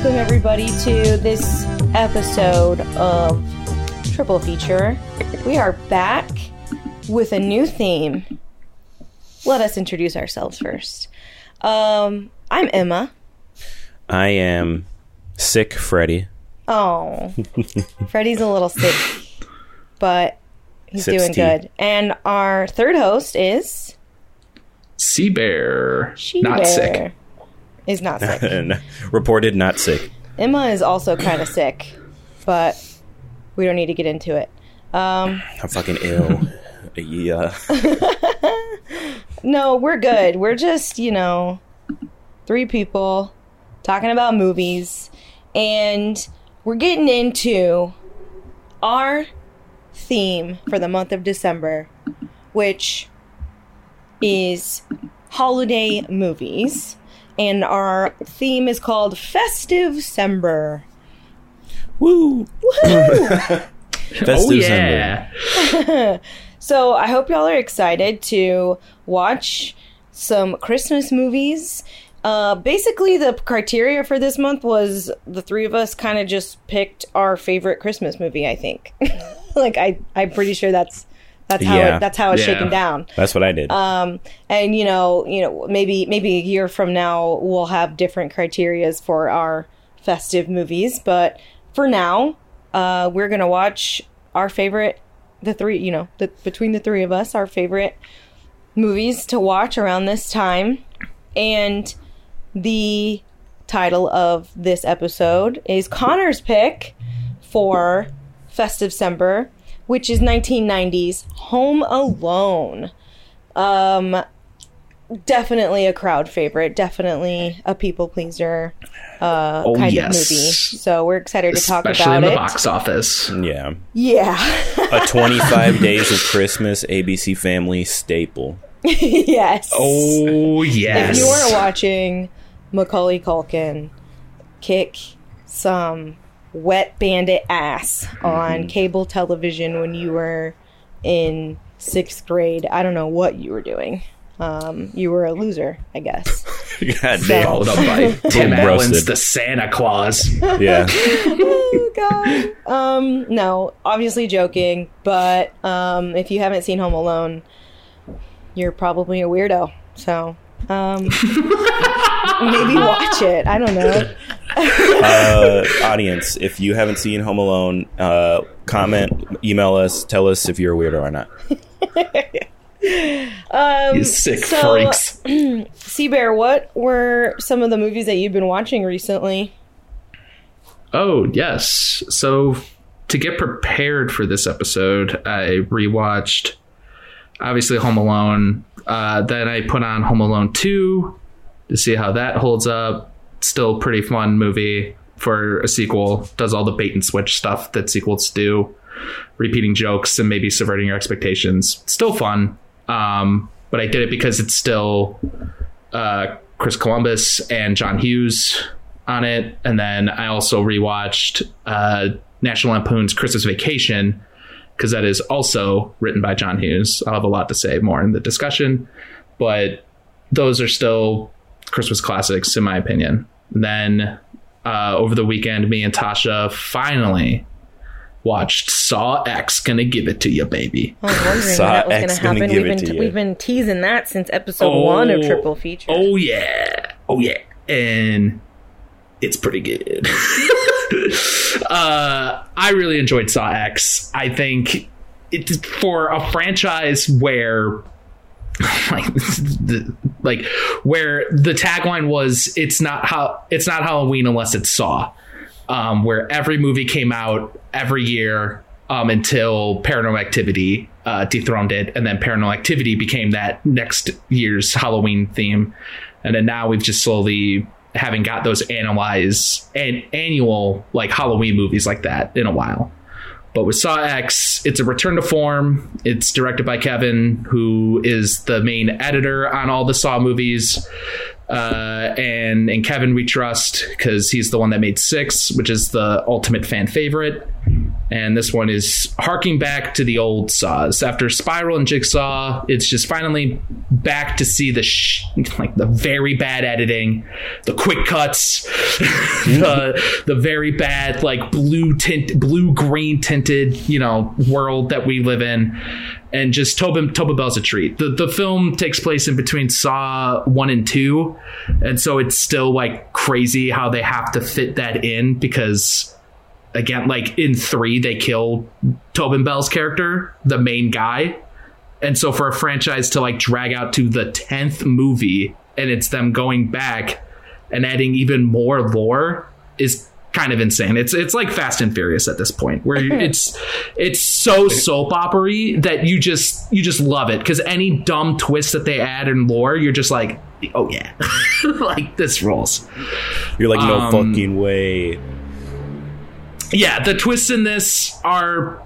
welcome everybody to this episode of Triple Feature. We are back with a new theme. Let us introduce ourselves first. Um, I'm Emma. I am sick, Freddy. Oh, Freddie's a little sick, but he's Sips doing tea. good. And our third host is C-Bear. She Not Bear. sick. Is not sick. Reported not sick. Emma is also kind of sick, but we don't need to get into it. Um, I'm fucking ill. yeah. no, we're good. We're just, you know, three people talking about movies, and we're getting into our theme for the month of December, which is holiday movies. And our theme is called Festivecember. Woo. Woohoo! Festive oh December. yeah. So I hope y'all are excited to watch some Christmas movies. Uh, basically, the criteria for this month was the three of us kind of just picked our favorite Christmas movie. I think, like I, I'm pretty sure that's that's how Yeah. it, that's how it's Yeah. shaken down. That's what I did. Um, and you know, you know, maybe maybe a year from now we'll have different criterias for our festive movies. But for now, uh, we're gonna watch our favorite, the three, you know, the, between the three of us, our favorite movies to watch around this time. And the title of this episode is Connor's pick for Festivecember, which is 1990's Home Alone. Um, definitely a crowd favorite. Definitely a people pleaser. Uh, Oh, kind yes. of movie. So we're excited to talk Especially about in the it. box office. yeah. Yeah. A 25 Days of Christmas ABC Family staple. yes. Oh yes. If you weren't watching Macaulay Culkin kick some wet bandit ass on cable television when you were in sixth grade, I don't know what you were doing. Um, you were a loser, I guess. God So- Followed up by Tim Allen's The Santa Claus. Yeah. oh god. Um, no, obviously joking, but um, if you haven't seen Home Alone, you're probably a weirdo. So, um, maybe watch it. I don't know. Uh, audience, if you haven't seen Home Alone, uh, comment, email us, tell us if you're a weirdo or not. you sick so- freaks. C-Bear, what were some of the movies that you've been watching recently? Oh, yes. So to get prepared for this episode, I rewatched obviously Home Alone. Uh, then I put on Home Alone 2 to see how that holds up. Still pretty fun movie for a sequel. Does all the bait and switch stuff that sequels do. Repeating jokes and maybe subverting your expectations. Still fun. Um, but I did it because it's still uh, Chris Columbus and John Hughes on it. And then I also rewatched uh, National Lampoon's Christmas Vacation because that is also written by John Hughes. I'll have a lot to say more in the discussion, but those are still Christmas classics in my opinion. And then uh, over the weekend, me and Tasha finally watched Saw X. Gonna give it to you, baby. I was wondering Saw that was going X to gonna happen. give We've it been to you. we've been teasing that since episode one of Triple Feature. Oh yeah. Oh yeah. And it's pretty good. uh, I really enjoyed Saw X. I think it's for a franchise where like the, like where the tagline was it's not how it's not Halloween unless it's Saw. Um, where every movie came out every year um, until Paranormal Activity uh, dethroned it, and then Paranormal Activity became that next year's Halloween theme, and then now we've just slowly having got those analyze and annual like Halloween movies like that in a while. But with Saw X, it's a return to form. It's directed by Kevin, who is the main editor on all the Saw movies. Uh, and and Kevin we trust because he's the one that made six, which is the ultimate fan favorite. And this one is harking back to the old saws. After spiral and jigsaw it's just finally back to see the sh- like the very bad editing the quick cuts the the very bad like blue tint blue green tinted you know world that we live in. And just Tobin Tobin Bell's a treat. The the film takes place in between Saw one and two, and so it's still like crazy how they have to fit that in because again, like in three, they kill Tobin Bell's character, the main guy. And so for a franchise to like drag out to the 10th movie and it's them going back and adding even more lore is kind of insane. It's it's like Fast and Furious at this point where it's it's so soap opery that you just you just love it cuz any dumb twist that they add in lore you're just like oh yeah. like this rules. You're like, no Um, fucking way. Yeah, the twists in this are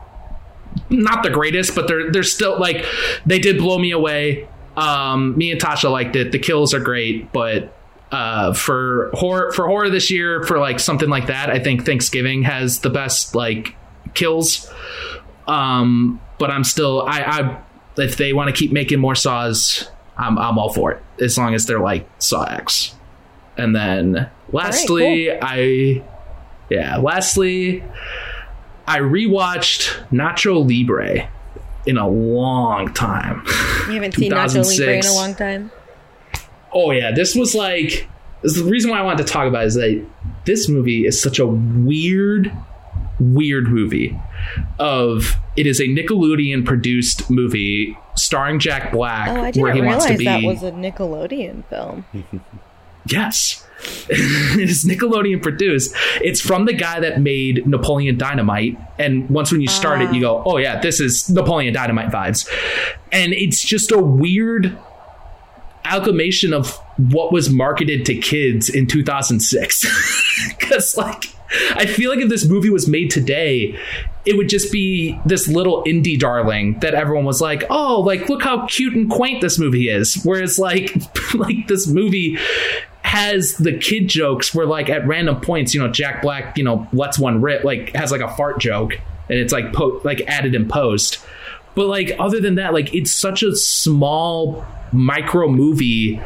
not the greatest, but they're they're still like they did blow me away. Um, me and Tasha liked it. The kills are great, but uh, for horror for horror this year, for like something like that, I think Thanksgiving has the best like kills. Um, but I'm still I, I if they want to keep making more saws, I'm I'm all for it as long as they're like Saw X. And then lastly, I yeah, lastly, I rewatched Nacho Libre in a long time. You haven't seen Nacho Libre in a long time. Oh yeah, this was like this the reason why I wanted to talk about it is that this movie is such a weird, weird movie. Of it is a Nickelodeon produced movie starring Jack Black, Oh, I where didn't he wants to be. that was a Nickelodeon film. Yes. it is Nickelodeon produced. It's from the guy that made Napoleon Dynamite. And once when you start it, you ah. go, oh, yeah, this is Napoleon Dynamite vibes. And it's just a weird amalgamation of what was marketed to kids in 2006. Because, like, I feel like if this movie was made today, it would just be this little indie darling that everyone was like, "Oh, like look how cute and quaint this movie is." Whereas like like this movie has the kid jokes where like at random points, you know, Jack Black, you know, lets one rip, like has like a fart joke and it's like po- like added in post. But like other than that, like it's such a small micro movie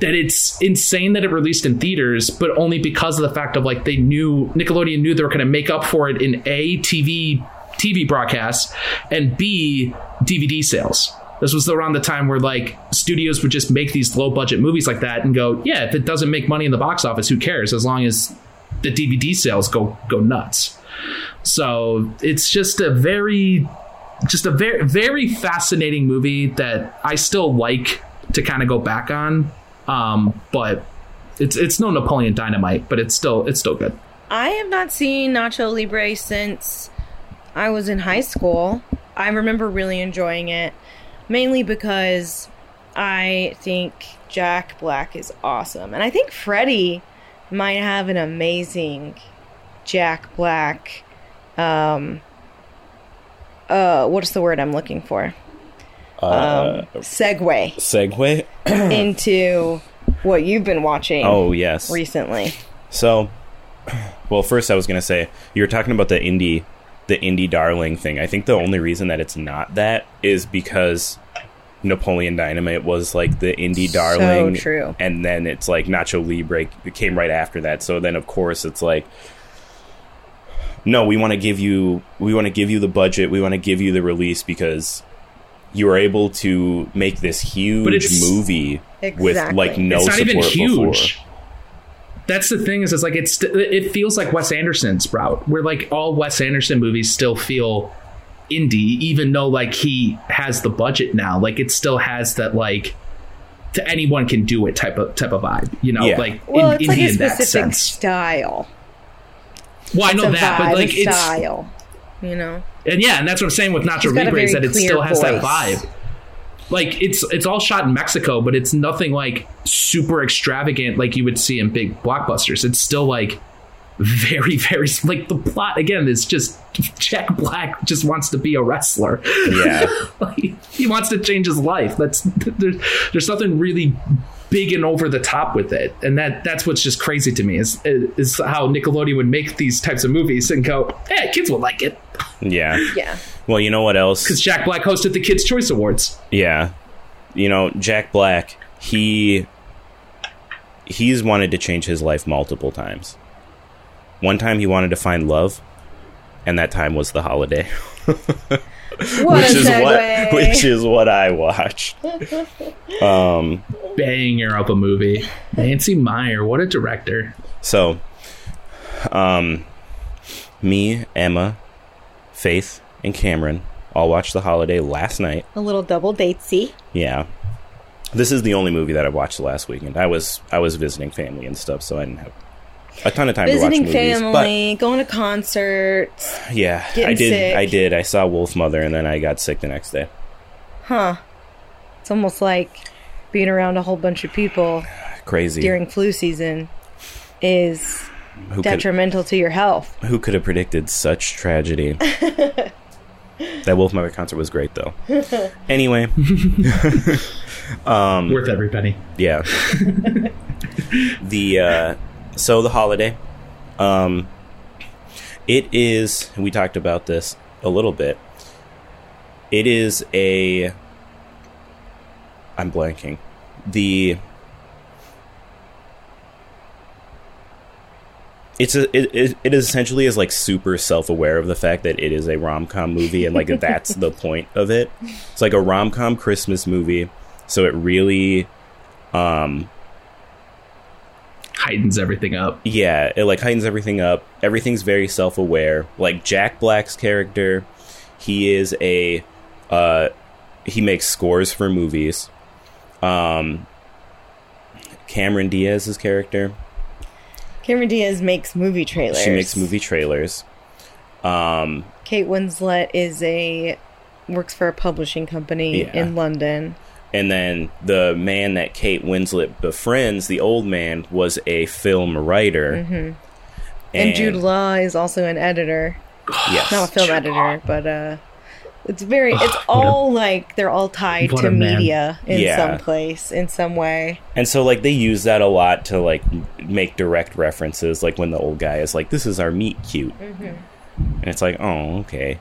that it's insane that it released in theaters, but only because of the fact of like they knew Nickelodeon knew they were going to make up for it in a TV TV broadcasts and b DVD sales. This was around the time where like studios would just make these low budget movies like that and go, yeah, if it doesn't make money in the box office, who cares? As long as the DVD sales go go nuts. So it's just a very just a very very fascinating movie that I still like to kind of go back on. Um, but it's it's no Napoleon Dynamite, but it's still it's still good. I have not seen Nacho Libre since I was in high school. I remember really enjoying it, mainly because I think Jack Black is awesome. And I think Freddie might have an amazing Jack Black um uh what's the word I'm looking for? Uh, Um segue segue. into what you've been watching Oh yes. recently. So, well, first I was gonna say you were talking about the indie, the indie darling thing. I think the only reason that it's not that is because Napoleon Dynamite was like the indie So darling, true. and then it's like Nacho Libre came right after that. So then, of course, it's like. No, we want to give you we want to give you the budget. We want to give you the release because you were able to make this huge it's- movie with like no it's not even support huge. before. That's the thing is, it's like it's it feels like Wes Anderson's route, where like all Wes Anderson movies still feel indie, even though like he has the budget now. Like it still has that like to anyone can do it type of type of vibe, you know, Yeah. like Well, in, it's like a in that specific sense. style. Well, I know that, vibe, but like a it's style. You know? and yeah, and that's what I'm saying with Nacho He's got a Libre is that it still has that vibe. Like it's it's all shot in Mexico, but it's nothing like super extravagant like you would see in big blockbusters. It's still like very very like the plot again is just Jack Black just wants to be a wrestler. Yeah. like, he wants to change his life. That's there's there's nothing really big and over the top with it, and that that's what's just crazy to me is is how Nickelodeon would make these types of movies and go, "Yeah, kids will like it," Yeah. Yeah. Well, you know what else? because Jack Black hosted the Kids Choice Awards. Yeah. You know, Jack Black, he he's wanted to change his life multiple times. One time he wanted to find love, and that time was the holiday. What which a is segue. what which is what I watched. Um Banger of a movie. Nancy Meyer, what a director. so um me, Emma, Faith, and Cameron all watched the holiday last night. a little double datesy. Yeah. This is the only movie that I watched last weekend. I was I was visiting family and stuff, so I didn't have a ton of time Visiting to watch movies. family, going to concerts. Yeah, I did sick. I did. I saw Wolfmother and then I got sick the next day. Huh. It's almost like being around a whole bunch of people Crazy. during flu season is who could detrimental to your health. who could have predicted such tragedy? that Wolfmother concert was great though. Anyway, um, Worth every penny. yeah. the uh so the holiday um it is we talked about this a little bit it is a i'm blanking the it's a it, it, essentially is like super self-aware of the fact that it is a rom-com movie and like that's the point of it. It's like a rom-com christmas movie so it really um Heightens everything up. yeah, it like heightens everything up. Everything's very self aware. Like Jack Black's character, he is a uh he makes scores for movies. Um Cameron Diaz's character, Cameron Diaz makes movie trailers. she makes movie trailers. Um Kate Winslet is a works for a publishing company Yeah. in London. And then the man that Kate Winslet befriends, the old man, was a film writer. Mm-hmm. And, Jude Law is also an editor. yes. Not a film Jude editor, Law. but uh it's very it's what a- all like they're all tied to a man. media in Yeah. some place, in some way. And so like they use that a lot to like make direct references like when the old guy is like this is our meet cute. And it's like, "Oh, okay."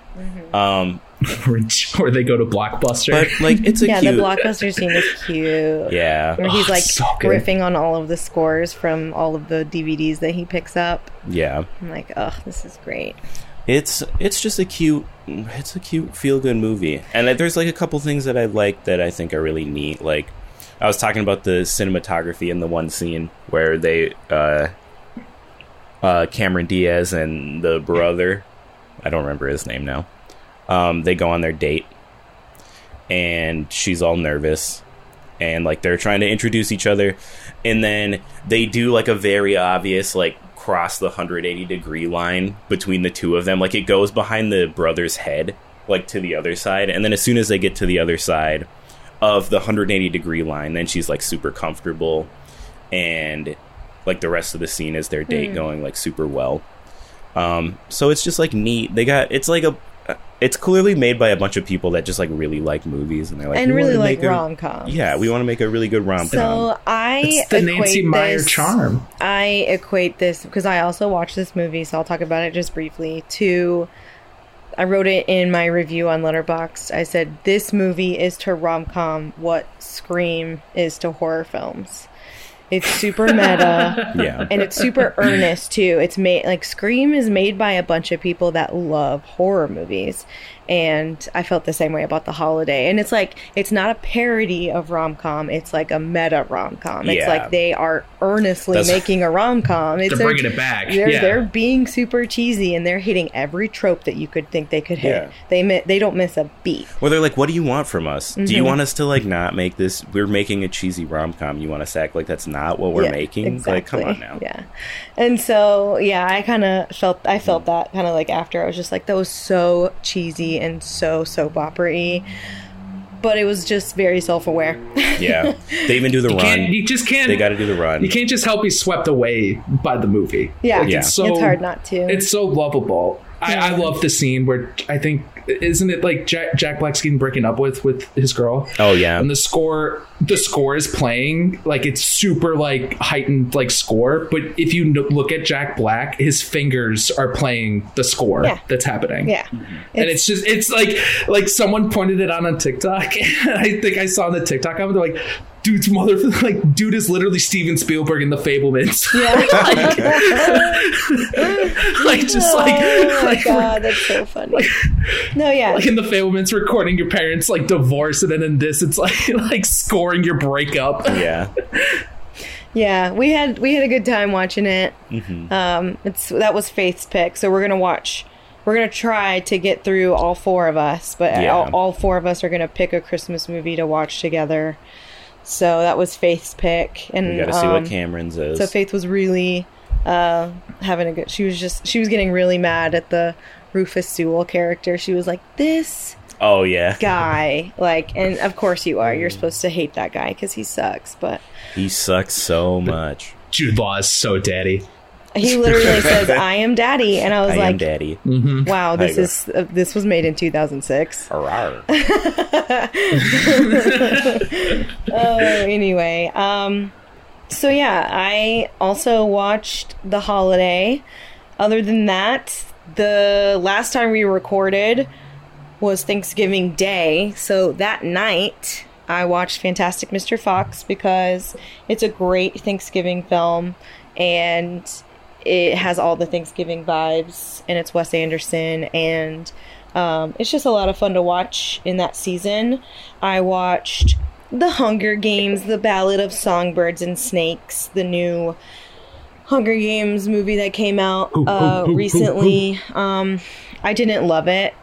Um or they go to Blockbuster. but like it's a yeah, cute the blockbuster scene is cute. Yeah. Where he's Oh, like so riffing on all of the scores from all of the DVDs that he picks up. Yeah. I'm like, oh, this is great. It's it's just a cute it's a cute feel good movie. And there's like a couple things that I like that I think are really neat. Like I was talking about the cinematography in the one scene where they uh uh Cameron Diaz and the brother, I don't remember his name now. Um they go on their date and she's all nervous and like they're trying to introduce each other and then they do like a very obvious like cross the 180 degree line between the two of them. Like it goes behind the brother's head like to the other side and then as soon as they get to the other side of the 180 degree line then she's like super comfortable and like the rest of the scene is their date going like super well. Um so it's just like neat. They got it's like a it's clearly made by a bunch of people that just like really like movies and they're like and really like make rom coms. yeah we want to make a really good rom-com So I it's the Nancy Meyer this, charm. I equate this because I also watched this movie, so I'll talk about it just briefly. To I wrote it in my review on Letterboxd. I said this movie is to rom com what Scream is to horror films. It's super meta. yeah and it's super earnest too. It's made like Scream is made by a bunch of people that love horror movies, and I felt the same way about The Holiday. And it's like it's not a parody of rom com; it's like a meta rom com. It's Yeah. like they are earnestly That's- making a rom com. It's They're bringing it back. They're yeah. they're being super cheesy and they're hitting every trope that you could think they could hit. Yeah. They they don't miss a beat. Or they're like, "What do you want from us? Do Mm-hmm. you want us to like not make this? We're making a cheesy rom com. You want us to act like that's not what we're making? Like, come on now. Yeah. And so, yeah, I kind of felt I felt that kind of like after I was just like that was so cheesy and so soap opera-y. But it was just very self-aware. Yeah, they even do the You can't- run. you just can't. They got to do the run. You can't just help be swept away by the movie. Yeah. Like, Yeah. It's, so, it's hard not to. It's so lovable. I, I love the scene where I think isn't it like Jack, Jack Black's getting breaking up with with his girl. Oh yeah. and the score the score is playing like it's super like heightened like score but if you n- look at jack black his fingers are playing the score Yeah. that's happening Yeah. and it's just it's like like someone pointed it out on tiktok i think i saw on the tiktok comment they're like dude's mother like dude is literally steven spielberg in the fabelmans like just like oh my like, god, that's so funny. no, yeah. like in the Fabelmans recording your parents like divorce and then in this it's like like scoring your breakup yeah. Yeah, we had we had a good time watching it. Mm-hmm. Um, it's that was Faith's pick, so we're gonna watch. We're gonna try to get through all four of us, but Yeah. all, all four of us are gonna pick a Christmas movie to watch together. So that was Faith's pick, and We got to see um, what Cameron's is. so Faith was really uh, having a good. She was just she was getting really mad at the Rufus Sewell character. She was like, "This oh yeah. guy," like, and of course you are. You're supposed to hate that guy because he sucks, but He sucks so much. Jude Law is so daddy he literally says, "I am daddy," and I was I am like, daddy. "Wow, this is uh, this was made in 2006." Arr. Oh, anyway, um, so yeah, I also watched The Holiday. Other than that, the last time we recorded was Thanksgiving Day, so that night I watched Fantastic Mr. Fox because it's a great Thanksgiving film and it has all the Thanksgiving vibes and it's Wes Anderson and um, it's just a lot of fun to watch in that season. I watched The Hunger Games, The Ballad of Songbirds and Snakes, the new Hunger Games movie that came out uh, recently. Um, I didn't love it.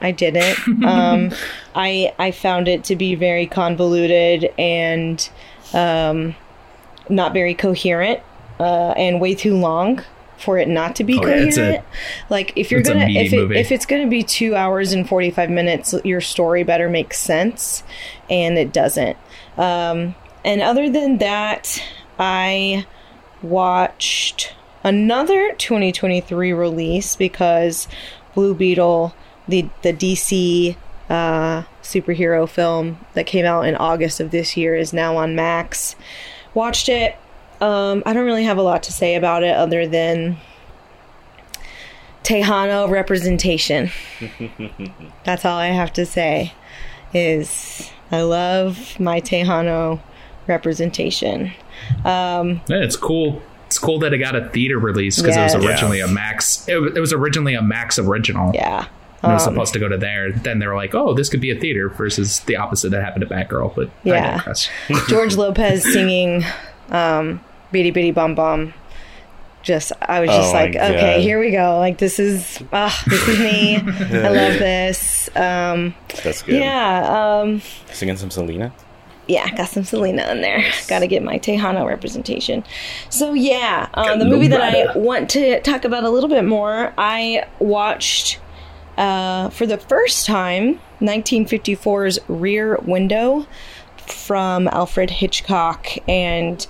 I didn't. Um, I I found it to be very convoluted and um, not very coherent uh, and way too long for it not to be Oh, yeah, it's a- coherent. like if you're it's gonna if it, movie. if it's gonna be two hours and forty five minutes, your story better make sense, and it doesn't. Um, and other than that, I watched another 2023 release because Blue Beetle, the the DC uh, superhero film that came out in August of this year, is now on Max. Watched it. Um, I don't really have a lot to say about it other than Tejano representation. That's all I have to say. Is I love my Tejano representation. Um, Yeah, it's cool. It's cool that it got a theater release because it was Yes. originally a Max. It, it was originally a Max original. yeah. And it was Um, supposed to go to there. Then they were like, "Oh, this could be a theater," versus the opposite that happened to Batgirl. But Yeah. digress. George Lopez singing um, "Bidi Bidi Bom Bom." Just, I was just Oh like, okay, God. here we go. Like this is, ah, this is me. I love this. Um, That's good. yeah, um, Singing some Selena. yeah, got some Selena in there. Got to get my Tejano representation. So yeah, um, the movie that I want to talk about a little bit more, I watched uh, for the first time 1954's Rear Window from Alfred Hitchcock, and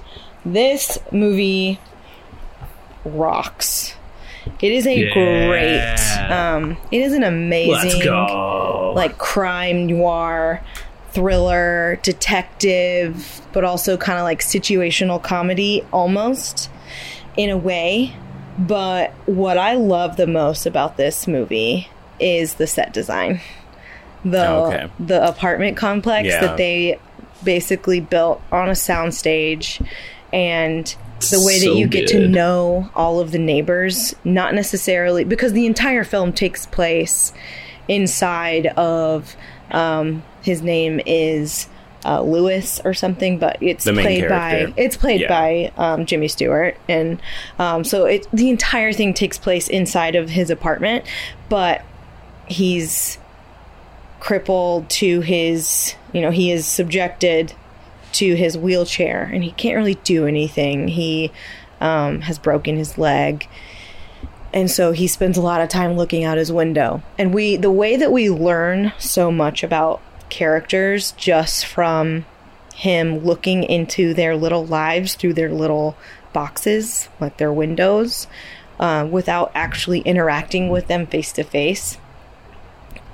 this movie rocks. It is a Yeah. great. Um, it is an amazing Let's go. like crime noir thriller detective but also kind of like situational comedy almost in a way but what i love the most about this movie is the set design the Oh, okay. the apartment complex Yeah. that they basically built on a soundstage and the way that you get to know all of the neighbors not necessarily because the entire film takes place inside of um, his name is uh, Lewis or something, but it's played by it's played Yeah. by um, Jimmy Stewart, and um, so it the entire thing takes place inside of his apartment, but he's crippled to his you know he is subjected to his wheelchair and he can't really do anything. He um, has broken his leg. And so he spends a lot of time looking out his window. And we the way that we learn so much about characters just from him looking into their little lives through their little boxes like their windows uh, without actually interacting with them face to face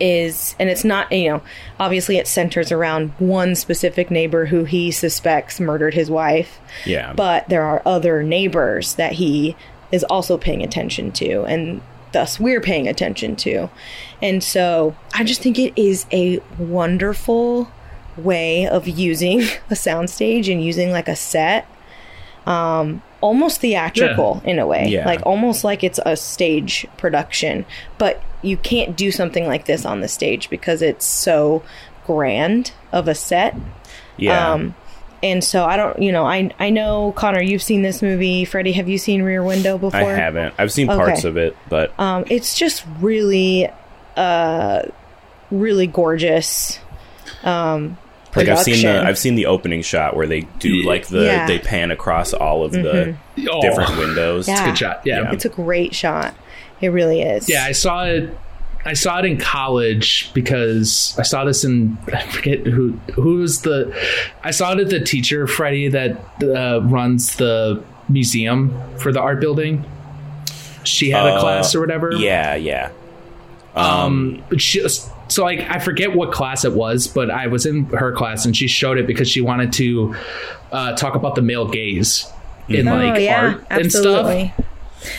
is and it's not you know obviously it centers around one specific neighbor who he suspects murdered his wife. Yeah. but there are other neighbors that he is also paying attention to and thus we're paying attention to. And so i just think it is a wonderful way of using a soundstage and using like a set. Um almost theatrical in a way. Yeah. like almost like it's a stage production but you can't do something like this on the stage because it's so grand of a set yeah. um, and so I don't, you know, I I know Connor, you've seen this movie. Freddie, have you seen Rear Window before? I haven't. I've seen parts Okay. of it, but Um, it's just really, uh, really gorgeous. Um, like I've seen the. I've seen the opening shot where they do like the Yeah. they pan across all of the Oh, different windows. Yeah. It's a good shot. Yeah. Yeah. It's a great shot. It really is. Yeah, I saw it. I saw it in college because I saw this in I forget who who was the I saw it at the teacher Freddie that uh, runs the museum for the art building. She had a Uh, class or whatever. Yeah, yeah. Um, but she, so like I forget what class it was, but I was in her class and she showed it because she wanted to uh, talk about the male gaze in Oh like yeah, art and stuff.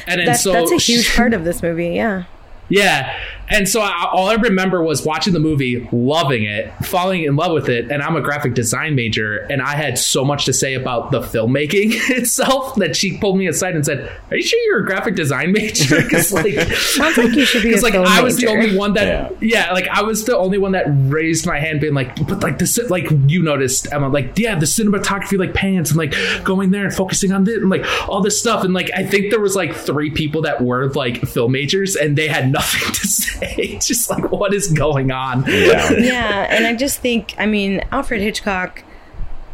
And then That's so that's a huge part of this movie. Yeah. Yeah. And so I, all I remember was watching the movie, loving it, falling in love with it. And I'm a graphic design major, and I had so much to say about the filmmaking itself that she pulled me aside and said, "Are you sure you're a graphic design major?" Because like, Sounds like you should be because like film I was major. the only one that yeah. like I was the only one that raised my hand, being like, "But like this, like you noticed, Emma, like yeah, the cinematography, like pans and like going there and focusing on this and like all this stuff." And like I think there was like three people that were like film majors, and they had nothing to say. Just like what is going on? Yeah. yeah, and I just think, I mean, Alfred Hitchcock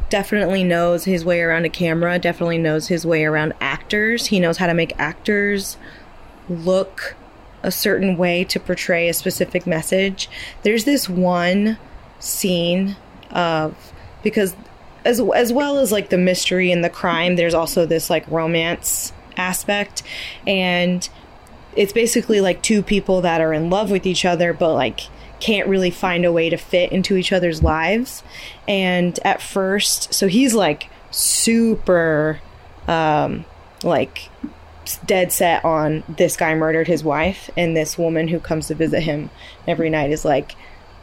definitely knows his way around a camera, definitely knows his way around actors. He knows how to make actors look a certain way to portray a specific message. There's this one scene of because as as well as like the mystery and the crime, there's also this like romance aspect and it's basically like two people that are in love with each other but like can't really find a way to fit into each other's lives. And at first so he's like super um like dead set on this guy murdered his wife and this woman who comes to visit him every night is like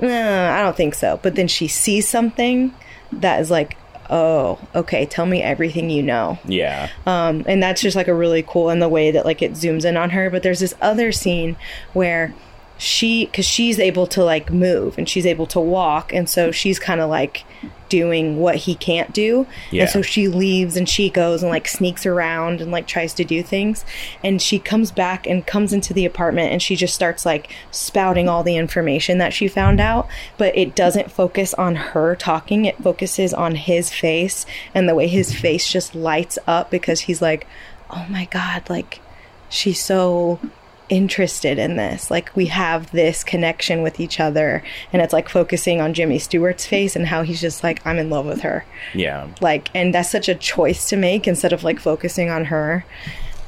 "Uh, i don't think so. But then she sees something that is like oh okay tell me everything you know Yeah. um, and that's just like a really cool in the way that like it zooms in on her but there's this other scene where she because she's able to like move and she's able to walk and so she's kind of like doing what he can't do. Yeah. and so she leaves and she goes and like sneaks around and like tries to do things. And she comes back and comes into the apartment and she just starts like spouting all the information that she found out. But it doesn't focus on her talking. It focuses on his face and the way his face just lights up because he's like oh my god like she's so interested in this. Like we have this connection with each other and it's like focusing on jimmy stewart's face and how he's just like i'm in love with her. Yeah. like and that's such a choice to make instead of like focusing on her.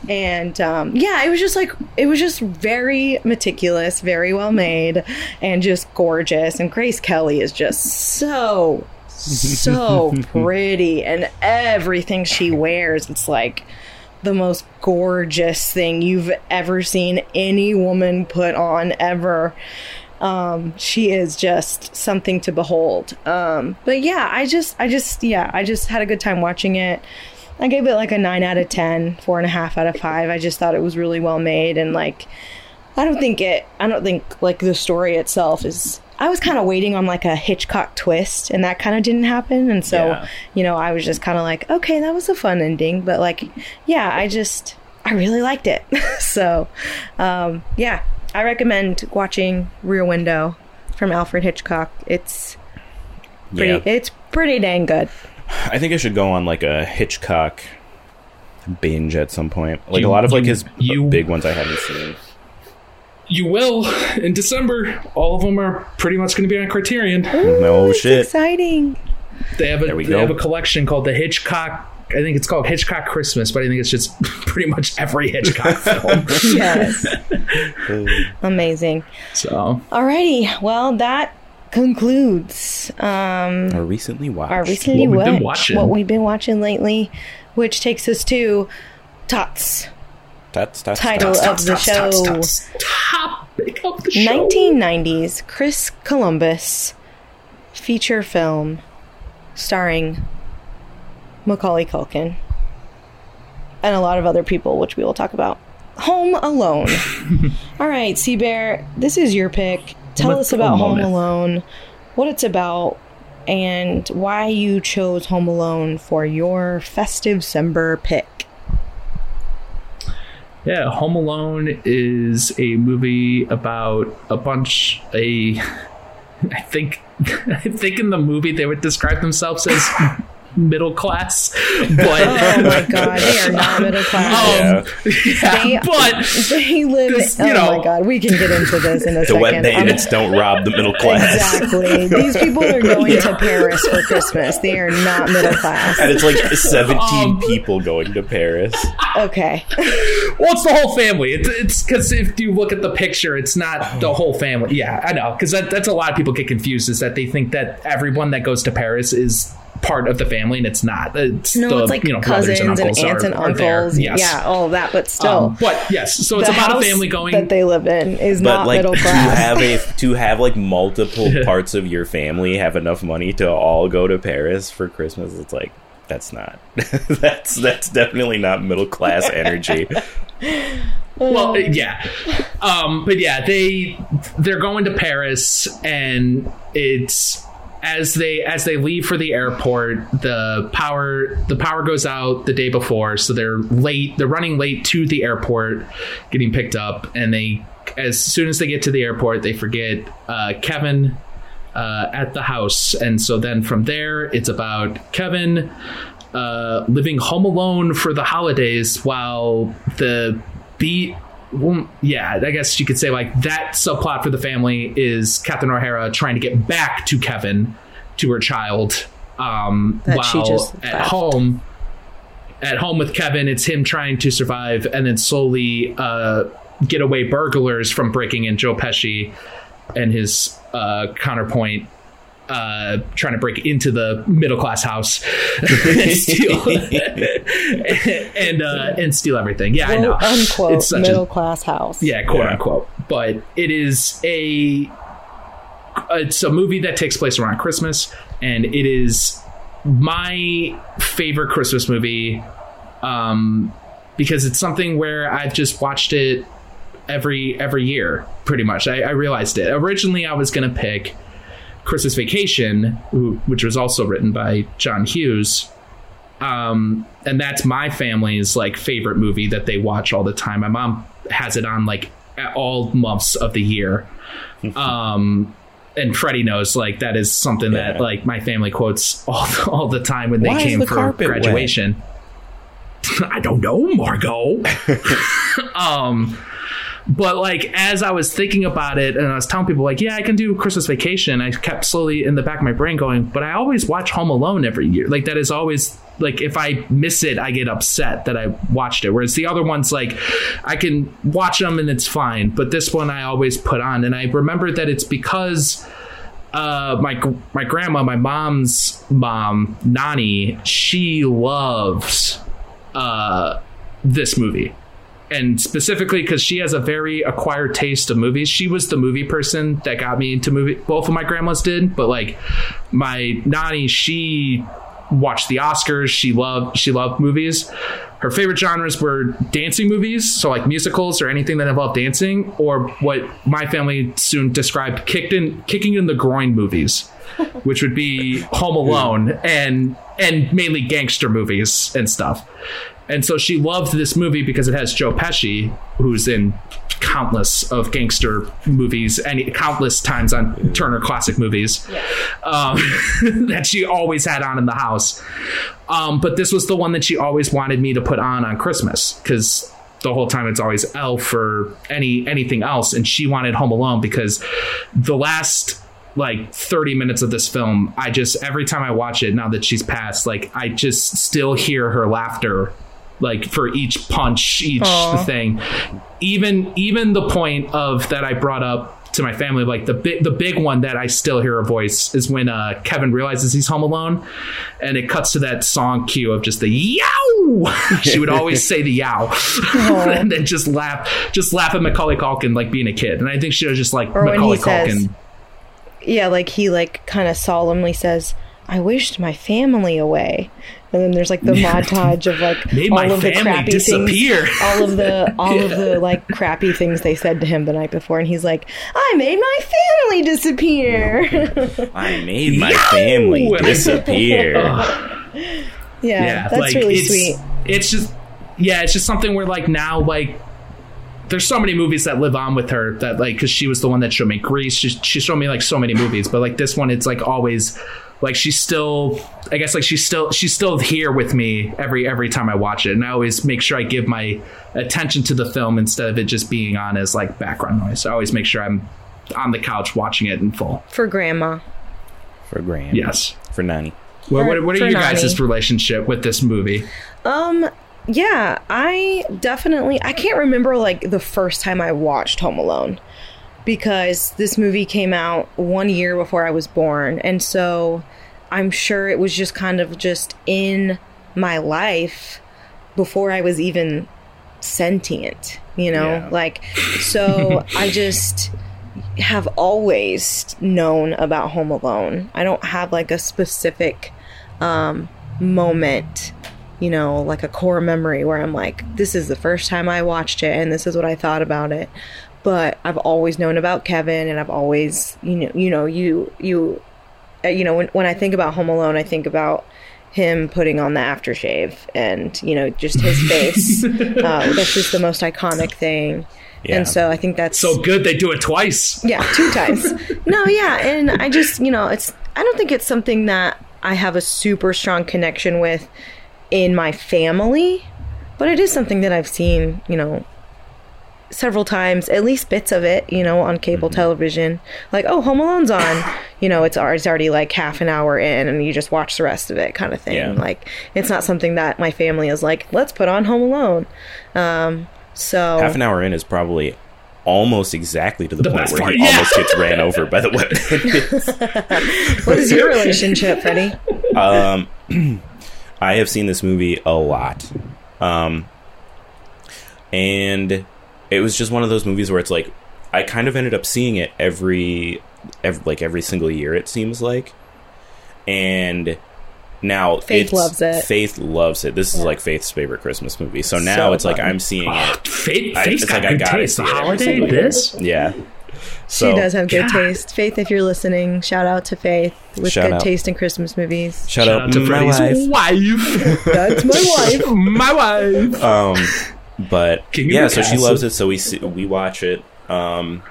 And um, yeah it was just like it was just very meticulous very well made and just gorgeous. And grace kelly is just so so pretty. And everything she wears it's like the most gorgeous thing you've ever seen any woman put on ever. Um she is just something to behold. Um but yeah i just i just yeah i just had a good time watching it. I gave it like a nine out of ten four and a half out of five. I just thought it was really well made and like i don't think it i don't think like the story itself is i was kind of waiting on like a hitchcock twist and that kind of didn't happen and so Yeah. you know i was just kind of like okay that was a fun ending but like yeah i just i really liked it so um yeah i recommend watching rear window from alfred hitchcock it's pretty Yeah. it's pretty dang good I think I should go on like a Hitchcock binge at some point. Like You- a lot of like his you- big ones I haven't seen. You will in December. All of them are pretty much going to be on Criterion. No shit. exciting They have a There we they go. have a collection called the Hitchcock I think it's called Hitchcock Christmas, but I think it's just pretty much every Hitchcock film. Yes. Amazing. So Alrighty. Well, that concludes um, Or recently watched. our recently What we've been watched- watching. what we've been watching lately, which takes us to Tots, That's, that's, title that's- of the show. Topic of the show. 1990s Chris Columbus feature film starring Macaulay Culkin and a lot of other people, which we will talk about. Home Alone. All right, C-Bear, this is your pick. Tell Home us about Home Alone. Alone, what it's about, and why you chose Home Alone for your Festivecember pick. Yeah, Home Alone is a movie about a bunch a I think I think in the movie they would describe themselves as middle class, but Oh my god, they are not middle class. Yeah. yeah, They- but They live. This, oh you know- my god, we can get into this in a The second. wet Um, bandits don't rob the middle class. Exactly. These people are going to Paris for Christmas. They are not middle class. And it's like 17 Um, people going to Paris. Okay. well, it's the whole family. It's it's because if you look at the picture, it's not the whole family. Yeah, I know because that, that's a lot of people get confused is that they think that everyone that goes to Paris is part of the family, and it's not. It's No, the it's like you know brothers cousins and, uncles aunts are, and are there. uncles. Yes. Yeah, all of that, but still. Um, but yes, so it's about a family going. that they live in is But not like middle to have a to have like multiple parts of your family have enough money to all go to Paris for Christmas, it's like that's not that's that's definitely not middle class energy. well, uh, yeah, um, but yeah, they they're going to Paris, and it's as they as they leave for the airport, the power the power goes out the day before, so they're late. They're running late to the airport, getting picked up, and they as soon as they get to the airport, they forget uh, Kevin. Uh, at the house, and so then from there, it's about Kevin uh, living home alone for the holidays while the beat well, yeah, I guess you could say like that subplot for the family is Catherine O'Hara trying to get back to Kevin, to her child, um, That while at left. home. At home with Kevin, it's him trying to survive and then slowly uh, get away burglars from breaking in Joe Pesci and his uh, counterpoint uh, trying to break into the middle class house and steal and uh, and steal everything. Yeah, I know. Unquote It's such a- middle class house. yeah, quote Yeah. unquote. But it is a it's a movie that takes place around Christmas, and it is my favorite Christmas movie um, because it's something where I've just watched it every every year, pretty much. I, I realized it. Originally, I was going to pick Christmas Vacation, who- which was also written by John Hughes. Um, and that's my family's like favorite movie that they watch all the time. My mom has it on like at all months of the year. Um, and Freddie knows like that is something that like my family quotes all all the time when they Why came the for wet? graduation. I don't know, Margo. um, but like as I was thinking about it, and I was telling people like, yeah, I can do Christmas Vacation. I kept slowly in the back of my brain going, but I always watch Home Alone every year. Like that is always like if I miss it, I get upset that I watched it. Whereas the other ones, like I can watch them and it's fine, but this one I always put on, and I remember that it's because uh, my my grandma, my mom's mom, Nani, she loves uh, this movie. And specifically because she has a very acquired taste of movies. She was the movie person that got me into movie. Both of my grandmas did, but like my Nani, she watched the Oscars. She loved she loved movies. Her favorite genres were dancing movies, so like musicals or anything that involved dancing, or what my family soon described kicked in kicking in the groin movies, which would be Home Alone and and mainly gangster movies and stuff. And so she loved this movie because it has Joe Pesci, who's in countless of gangster movies and countless times on Turner Classic Movies um, that she always had on in the house. Um, but this was the one that she always wanted me to put on on Christmas because the whole time it's always Elf or any anything else, and she wanted Home Alone because the last like 30 minutes of this film, I just every time I watch it now that she's passed, like I just still hear her laughter like for each punch, each Aw. thing. Even even the point of that I brought up to my family, like the big the big one that I still hear a voice is when uh, Kevin realizes he's home alone, and it cuts to that song cue of just the yow. she would always say the yow, and then just laugh, just laugh at Macaulay Culkin like being a kid. And I think she was just like Or Macaulay says- Culkin. Yeah, like he like kind of solemnly says, "I wished my family away," and then there's like the montage of like Made all my of the crappy disappear. things, all of the all of the like crappy things they said to him the night before, and he's like, "I made my family disappear." I made my family disappear. yeah, yeah, that's like, really it's, sweet. It's just yeah, it's just something where like now like there's so many movies that live on with her that like because she was the one that showed me Grease. She, she showed me like so many movies, but like this one, it's like always like she's still I guess like she's still she's still here with me every every time I watch it, and I always make sure I give my attention to the film instead of it just being on as like background noise. I always make sure I'm on the couch watching it in full. For grandma, For Graham. Yes. For Nanny. What, what, what are you Nani. guys' relationship with this movie? um, yeah, I definitely I can't remember like the first time I watched Home Alone because this movie came out one year before I was born, and so I'm sure it was just kind of just in my life before I was even sentient, you know? Yeah. Like so I just have always known about Home Alone. I don't have like a specific um moment, you know, like a core memory where I'm like this is the first time I watched it and this is what I thought about it. But I've always known about Kevin and I've always, you know, you know, you you uh, you know, when when I think about Home Alone, I think about him putting on the aftershave and you know just his face. uh, that's just the most iconic thing. Yeah. And so I think that's So good they do it twice. yeah, two times. no, yeah, and I just you know it's I don't think it's something that I have a super strong connection with in my family, but it is something that I've seen you know several times, at least bits of it, you know, on cable television. Like, oh, Home Alone's on. You know, it's, it's already like half an hour in, and you just watch the rest of it, kind of thing. Yeah. Like, it's not something that my family is like, let's put on Home Alone. Um, so Half an hour in is probably almost exactly to the, point where part, he yeah. almost gets ran over by the weapon. what is your relationship, Freddie? um, I have seen this movie a lot. Um, and it was just one of those movies where it's like I kind of ended up seeing it every, every like every single year it seems like. And now Faith loves it. Faith loves it. This is like Faith's favorite Christmas movie. So now So it's like. I'm seeing it. Faith, I- Faith's it's got like I good gotta taste. The see it holiday, single this. Yeah. So she does have good God. taste. Faith, if you're listening, shout out to Faith with Shout good out. taste in Christmas movies. Shout, Shout out, out to my Freddie's wife. wife. That's my wife. My wife. Um, but yeah, so she loves it. So we see, we watch it. Um,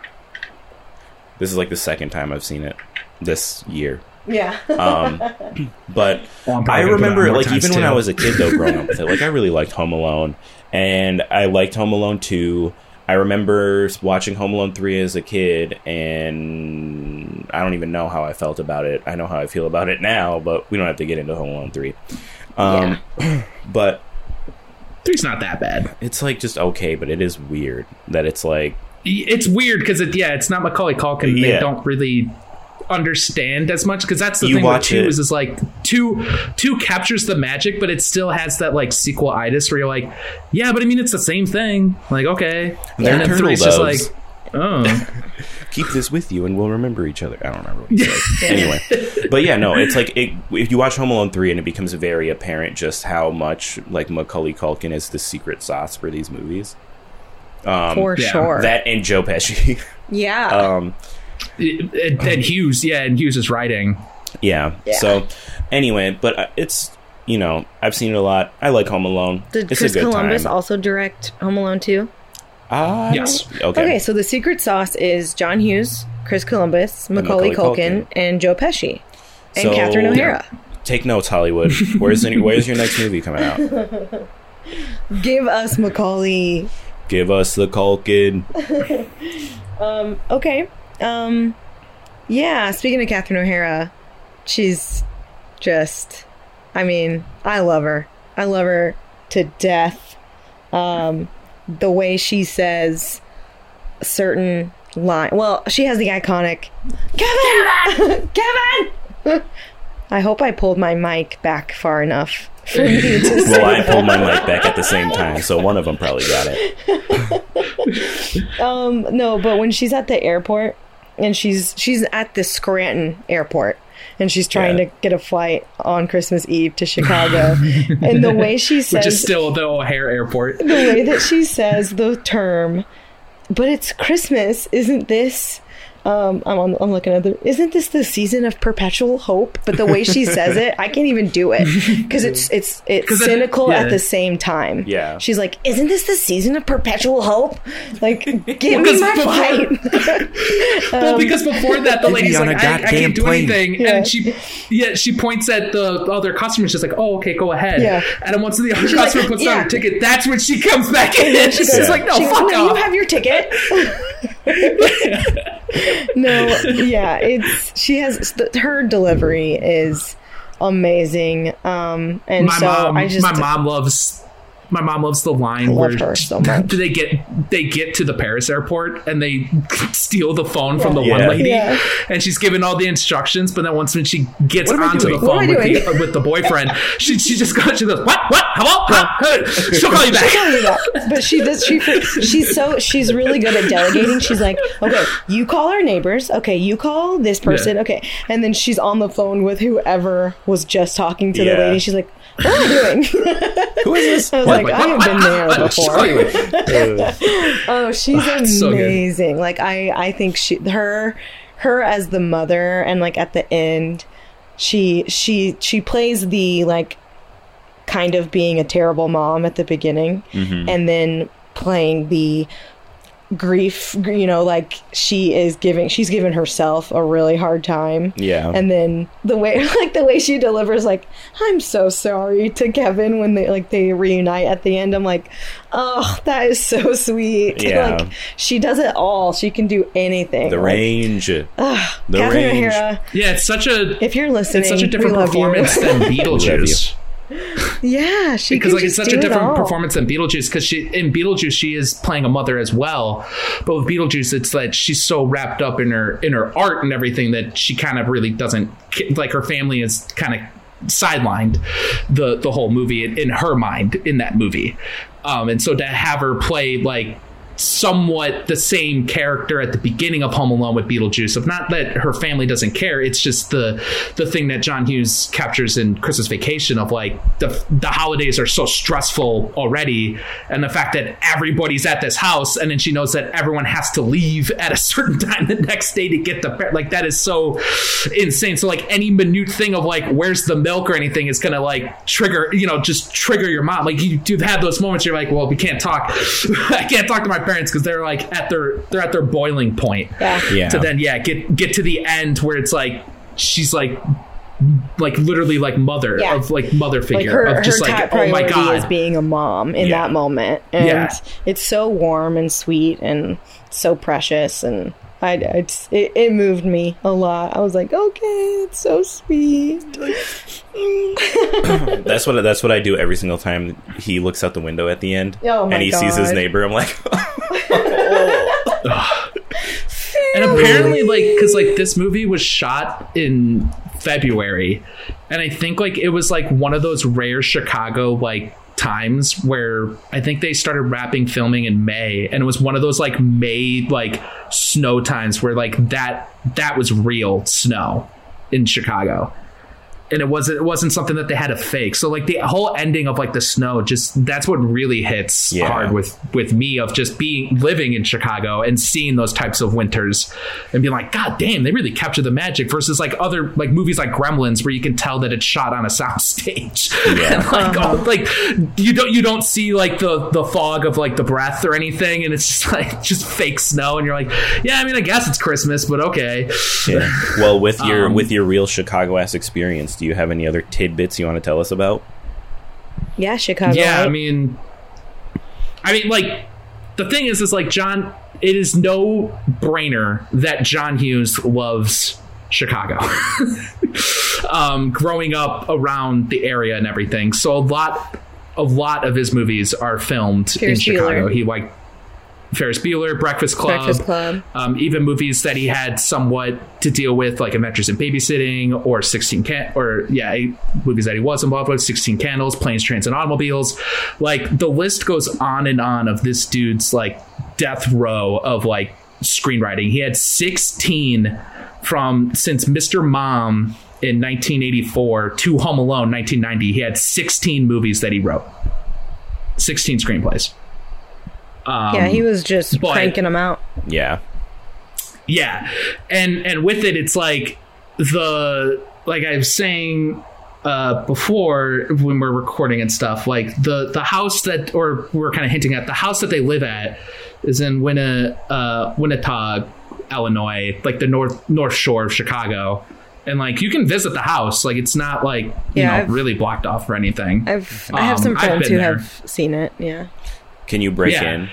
this is like the second time I've seen it this year. Yeah. Um, but Well, I'm probably I gonna put it on remember, like, times, even when I was a kid, though, growing up with it, like, I really liked Home Alone, and I liked Home Alone two. I remember watching Home Alone three as a kid, and I don't even know how I felt about it. I know how I feel about it now, but we don't have to get into Home Alone three. Um, but Three's not that bad. it's like just okay, but it is weird that it's like It's weird because it, yeah, it's not Macaulay Culkin. They don't really understand as much because that's the You thing with two it- is, is like two two captures the magic, but it still has that like sequel itis where you're like, yeah, but I mean it's the same thing. Like okay, Their and then three's just like, oh, keep this with you and we'll remember each other. I don't remember what he said. anyway, but yeah, no, it's like it, if you watch Home Alone three and it becomes very apparent just how much like Macaulay Culkin is the secret sauce for these movies. Um, For yeah, sure. that and Joe Pesci. yeah. um, and, and Hughes, yeah, and Hughes is writing. yeah. Yeah. So anyway, but uh, it's you know I've seen it a lot. I like Home Alone. Did it's Chris a good Columbus time. also direct Home Alone 2? Ah, Yes. Okay. Okay, so the secret sauce is John Hughes, Chris Columbus, Macaulay, Macaulay Culkin, Culkin. and Joe Pesci. And So- Catherine O'Hara. Take notes, Hollywood. Where's the, where's your next movie coming out? Give us Macaulay. Give us the Culkin. Um, okay. Um, Yeah, speaking of Catherine O'Hara, she's just I mean, I love her. I love her to death. Um the way she says certain line. Well, she has the iconic Kevin! Kevin! I hope I pulled my mic back far enough for me to say Well, I pulled my mic back at the same time, so one of them probably got it. Um, no, but when she's at the airport and she's she's at the Scranton airport and she's trying Yeah. to get a flight on Christmas Eve to Chicago, and the way she says Which is still the O'Hare Airport. the way that she says the term, but it's Christmas, isn't this? Um, I'm on, I'm looking at the. Isn't this the season of perpetual hope? But the way she says it, I can't even do it because it's it's it's 'Cause it- cynical yeah. at the same time. Yeah. she's like, "Isn't this the season of perpetual hope? Like, give Well, me 'cause my before- flight." well, because before that, the lady's like, I, goddamn can't do plane." anything, Yeah. and she, yeah, she points at the other customers, just like, oh, okay, go ahead. Yeah. And then once the other She's customer like, puts down yeah. her ticket, that's when she comes back in. She's goes- like, no, she goes, fuck "No, off. you have your ticket. no, yeah, it's she has her delivery is amazing. Um, and my so mom, I just my mom loves. My mom loves the line love where her so much. they get they get to the Paris airport and they steal the phone from the Yeah. one lady Yeah. and she's given all the instructions but then once when she gets What am I onto the doing? What am phone with the, doing? with the boyfriend she, she just goes she goes what what hello Huh? she'll call you back Tell me that. But she does. She she's so she's really good at delegating. She's like, okay, you call our neighbors. Okay, you call this person. Yeah. Okay, and then she's on the phone with whoever was just talking to Yeah. the lady. She's like, what am I doing? Who is this? I was like, I have been there What? She'll call you before. Oh, she's it's so amazing. like I, I think she, her, her as the mother, and like at the end, she, she, she plays the like, kind of being a terrible mom at the beginning, mm-hmm. and then playing the grief. You know, like she is giving, she's given herself a really hard time. Yeah. And then the way, like the way she delivers, like "I'm so sorry" to Kevin when they like they reunite at the end. I'm like, oh, that is so sweet. Yeah. Like she does it all. She can do anything. the Like, range. the Catherine range. O'Hara, yeah it's such a if you're listening, it's such a different love you. performance than Beetlejuice yeah, she because like it's such a different performance than Beetlejuice because she in Beetlejuice she is playing a mother as well, but with Beetlejuice it's like she's so wrapped up in her in her art and everything that she kind of really doesn't like her family is kind of sidelined the the whole movie in, in her mind in that movie, um, and so to have her play like somewhat the same character at the beginning of Home Alone with Beetlejuice. Of not that her family doesn't care, it's just the the thing that John Hughes captures in Christmas Vacation of like the the holidays are so stressful already, and the fact that everybody's at this house, and then she knows that everyone has to leave at a certain time the next day to get the like that is so insane. So like any minute thing of like where's the milk or anything is gonna like trigger you know just trigger your mom. Like you, you've had those moments you're like, well, we can't talk. I can't talk to my parents because they're like at their they're at their boiling point. Yeah. Yeah. To then yeah get get to the end where it's like she's like like literally like mother Yeah. of like mother Like figure her, of just like oh my priority god is being a mom in Yeah. that moment, and Yeah. it's so warm and sweet and so precious, and I it's, it, it moved me a lot. I was like, okay, it's so sweet. That's what that's what I do every single time he looks out the window at the end, Oh my and he sees his neighbor. I'm like, And apparently, like, because like this movie was shot in February, and I think like it was like one of those rare Chicago like times where I think they started wrapping filming in May, and it was one of those like May like snow times where like that that was real snow in Chicago. And it wasn't it wasn't something that they had to fake. So like the whole ending of like the snow, just that's what really hits Yeah. hard with with me of just being living in Chicago and seeing those types of winters and being like, God damn, they really capture the magic versus like other like movies like Gremlins where you can tell that it's shot on a soundstage. Yeah. and like oh, like you don't you don't see like the the fog of like the breath or anything and it's just like just fake snow and you're like, Yeah, I mean I guess it's Christmas, but okay. yeah. well, with your Um, with your real Chicago ass experience, do you have any other tidbits you want to tell us about? Yeah, Chicago. Yeah, I mean, I mean, like the thing is, is like John. It is no brainer that John Hughes loves Chicago. um, growing up around the area and everything, so a lot, a lot of his movies are filmed Ferris in Chicago. Bueller. He like Ferris Bueller, Breakfast Club, Breakfast Club. Um, even movies that he had somewhat to deal with, like Adventures in Babysitting or Sixteen Can, or yeah, movies that he was involved with, Sixteen Candles, Planes, Trains, and Automobiles. Like the list goes on and on of this dude's like death row of like screenwriting. He had sixteen from since Mr. Mom in 1984 to Home Alone 1990. He had 16 movies that he wrote, 16 screenplays. Um, yeah, he was just but- cranking them out. Yeah. yeah and and with it it's like the like i was saying uh before when we're recording and stuff like the the house that or we are kind of hinting at the house that they live at is in Winna, uh Winnetka illinois like the north north shore of chicago and like you can visit the house like it's not like you Yeah, know I've- really blocked off for anything I've I have Um, some friends who there. have seen it. Yeah. Can you break Yeah. in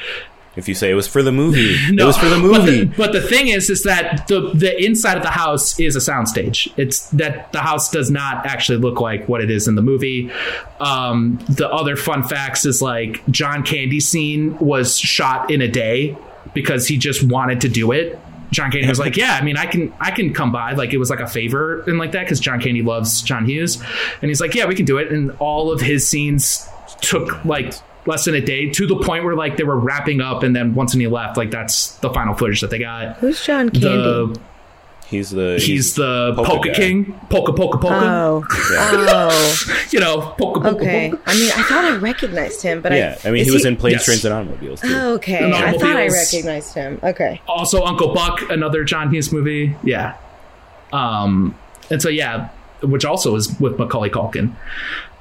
if you say it was for the movie? it was for the But movie. the, but the thing is, is that the the inside of the house is a soundstage. It's that the house does not actually look like what it is in the movie. Um, the other fun facts is like John Candy scene was shot in a day because he just wanted to do it. John Candy was like, "Yeah, I mean, I can, I can come by." Like it was like a favor and like that because John Candy loves John Hughes, and he's like, "Yeah, we can do it." And all of his scenes took like less than a day to the point where like they were wrapping up, and then once he left, like that's the final footage that they got. Who's John Candy? The He's the he's the polka polka, king, polka polka polka. oh, oh, You know, polka polka okay. polka. I mean, I thought I recognized him, but Yeah, I mean he was in planes, Yes. trains, and automobiles too. Oh, okay, And I thought I recognized him. Okay, also Uncle Buck, another John Hughes movie. Yeah. Um, and so yeah, which also is with Macaulay Culkin.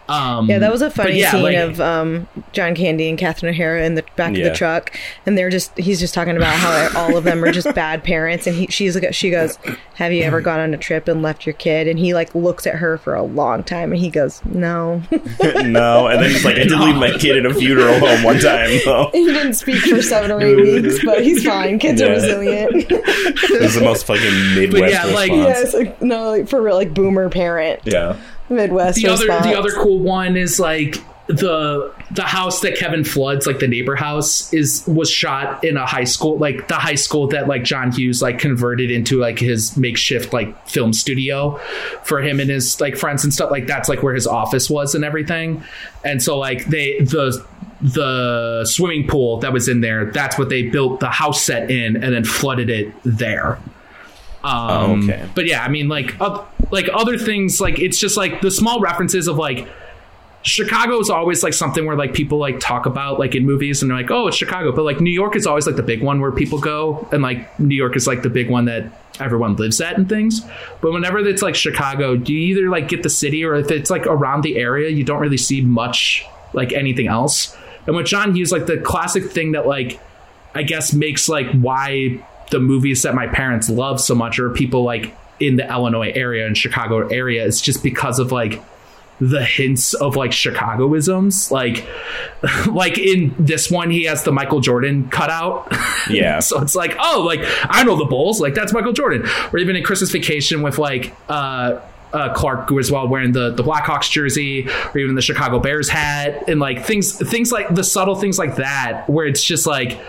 Um, yeah, that was a funny yeah, scene like- of um, John Candy and Catherine O'Hara in the back of the truck, and they're just he's just talking about how all of them are just bad parents, and he she's like she goes, "Have you ever gone on a trip and left your kid?" And he like looks at her for a long time, and he goes, "No." no, and then he's like, I did leave my kid in a funeral home one time though. he didn't speak for seven or eight weeks, but he's fine. Kids Yeah. are resilient. It was the most fucking Midwest yeah, like- response. yeah, it's like no, like for real, like boomer parent, yeah. Midwest the other the other cool one is like the the house that Kevin floods, like the neighbor house, is was shot in a high school, like the high school that like John Hughes like converted into like his makeshift like film studio for him and his like friends and stuff. Like that's like where his office was and everything. And so like they the the swimming pool that was in there, that's what they built the house set in and then flooded it there. Um, okay. But yeah, I mean, like, uh, like other things, like it's just like the small references of like Chicago is always like something where like people like talk about like in movies and they're like, oh, it's Chicago, but like New York is always like the big one where people go, and like New York is like the big one that everyone lives at and things. But whenever it's like Chicago, do you either like get the city or if it's like around the area, you don't really see much like anything else. And with John Hughes, like the classic thing that like I guess makes like why the movies that my parents love so much or people like in the Illinois area and Chicago area. It's just because of like the hints of like Chicagoisms. Like like in this one he has the Michael Jordan cutout. Yeah. so it's like, oh, like I know the Bulls, like that's Michael Jordan. Or even in Christmas Vacation with like uh uh, Clark Griswold wearing the the Blackhawks jersey, or even the Chicago Bears hat, and like things things like the subtle things like that, where it's just like,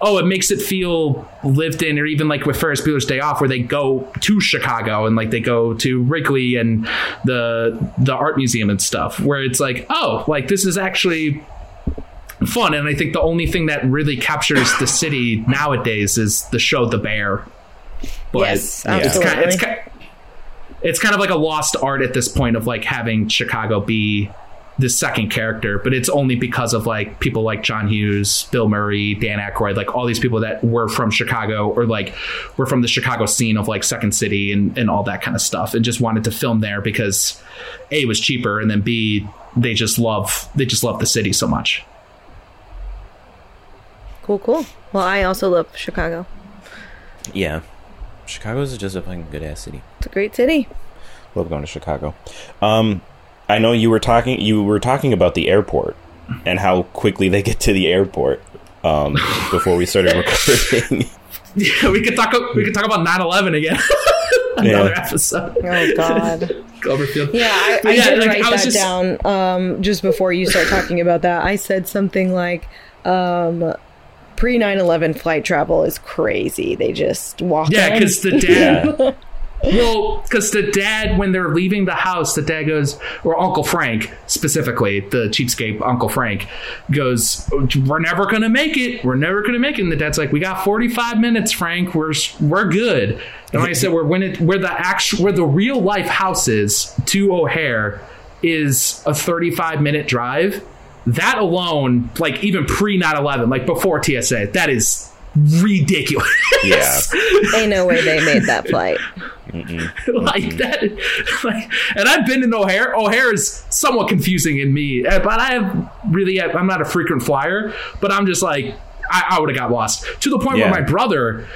oh, it makes it feel lived in, or even like with Ferris Bueller's Day Off, where they go to Chicago and like they go to Wrigley and the the art museum and stuff, where it's like, oh, like this is actually fun. And I think the only thing that really captures the city nowadays is the show The Bear. But Yes, it's kind, absolutely. it's kind, it's kind of like a lost art at this point of like having Chicago be the second character, but it's only because of like people like John Hughes, Bill Murray, Dan Aykroyd, like all these people that were from Chicago or like were from the Chicago scene of like Second City and, and all that kind of stuff, and just wanted to film there because a it was cheaper, and then b they just love they just love the city so much. Cool, cool. Well, I also love Chicago. Yeah. Chicago's just a fucking good ass city. It's a great city. Love going to Chicago. Um, I know you were talking. You were talking about the airport and how quickly they get to the airport. um, before we started recording. Yeah, we could talk. We could talk about 9-11 again. Another Yeah. episode. Oh God. Cloverfield. Yeah, I, But I yeah, did like, write I was that just- down um, just before you start talking about that. I said something like, um, "Pre 9/11 flight travel is crazy. They just walk." Yeah, because the dad. Well, because the dad, when they're leaving the house, the dad goes, or Uncle Frank specifically, the cheapskate Uncle Frank goes, "We're never gonna make it. We're never gonna make it." And the dad's like, "We got forty five minutes, Frank. We're we're good." And like I said, we're when it where the actual where the real life house is to O'Hare is a thirty five minute drive. That alone, like even pre 9-11, like before TSA, that is ridiculous. Yeah. ain't no way they made that flight. like that like and i've been in o'hare o'hare is somewhat confusing in me uh, but i have really i'm not a frequent flyer but i'm just like i, I would have got lost to the point Yeah. where my brother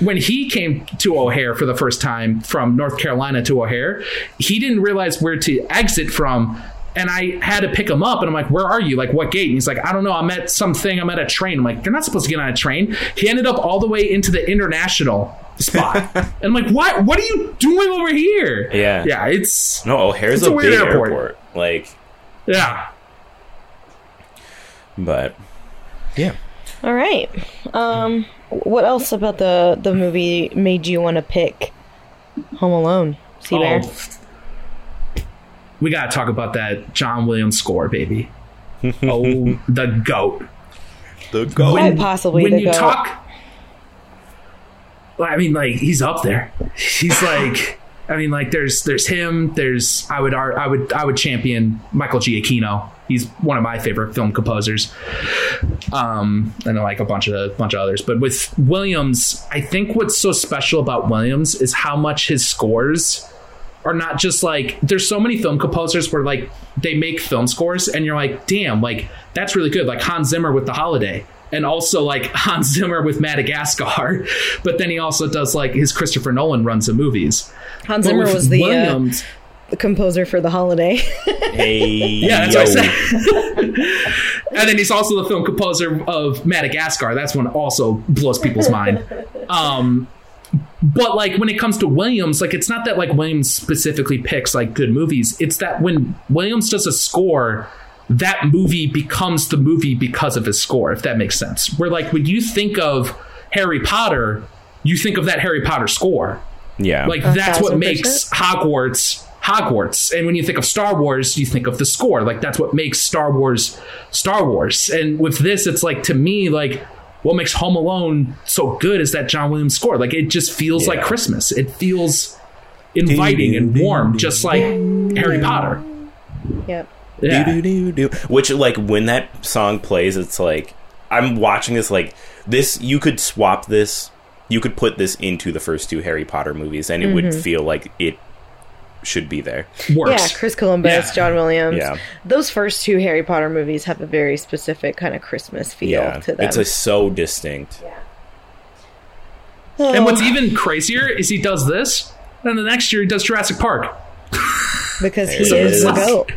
when he came to O'Hare for the first time from North Carolina to O'Hare, he didn't realize where to exit from. And I had to pick him up, and I'm like, "Where are you? Like, what gate?" And he's like, "I don't know. I'm at something. I'm at a train." I'm like, "You're not supposed to get on a train." He ended up all the way into the international spot, and I'm like, "What? What are you doing over here?" Yeah. yeah. It's No, O'Hare's It's a, a weird big airport. airport. Like, yeah. but yeah. All right. Um, what else about the the movie made you want to pick Home Alone? See there. We gotta talk about that John Williams score, baby. oh, the goat. The goat. Quite possibly when the you goat. talk well, I mean like he's up there. He's like I mean like there's there's him, there's I would I would I would champion Michael Giacchino. He's one of my favorite film composers. Um and like a bunch of a bunch of others. But with Williams, I think what's so special about Williams is how much his scores are not just like there's so many film composers where like they make film scores and you're like damn like that's really good. Like Hans Zimmer with The Holiday and also like Hans Zimmer with Madagascar. But then he also does like his Christopher Nolan runs of movies. Hans But Zimmer was the, uh, the composer for The Holiday. Hey, yeah that's yo. what I said. and then he's also the film composer of Madagascar. That's one also blows people's mind. Um but like when it comes to Williams, like it's not that like Williams specifically picks like good movies. It's that when Williams does a score, that movie becomes the movie because of his score, if that makes sense. Where like when you think of Harry Potter, you think of that Harry Potter score. Yeah. Like that's what makes Hogwarts Hogwarts. And when you think of Star Wars, you think of the score. Like that's what makes Star Wars Star Wars. And with this, it's like to me, like what makes Home Alone so good is that John Williams score. Like it just feels like Christmas. It feels inviting and warm, just like Harry Potter. yep. Yeah. do do do do. Which like when that song plays, it's like I'm watching this like this. You could swap this. You could put this into the first two Harry Potter movies, and it would mm-hmm. feel like it should be there. Works. Yeah, Chris Columbus, Yeah. John Williams. Yeah. Those first two Harry Potter movies have a very specific kind of Christmas feel Yeah, to them. it's a, so distinct. and what's oh. even crazier is he does this, and the next year he does Jurassic Park. because he There it is the is. goat.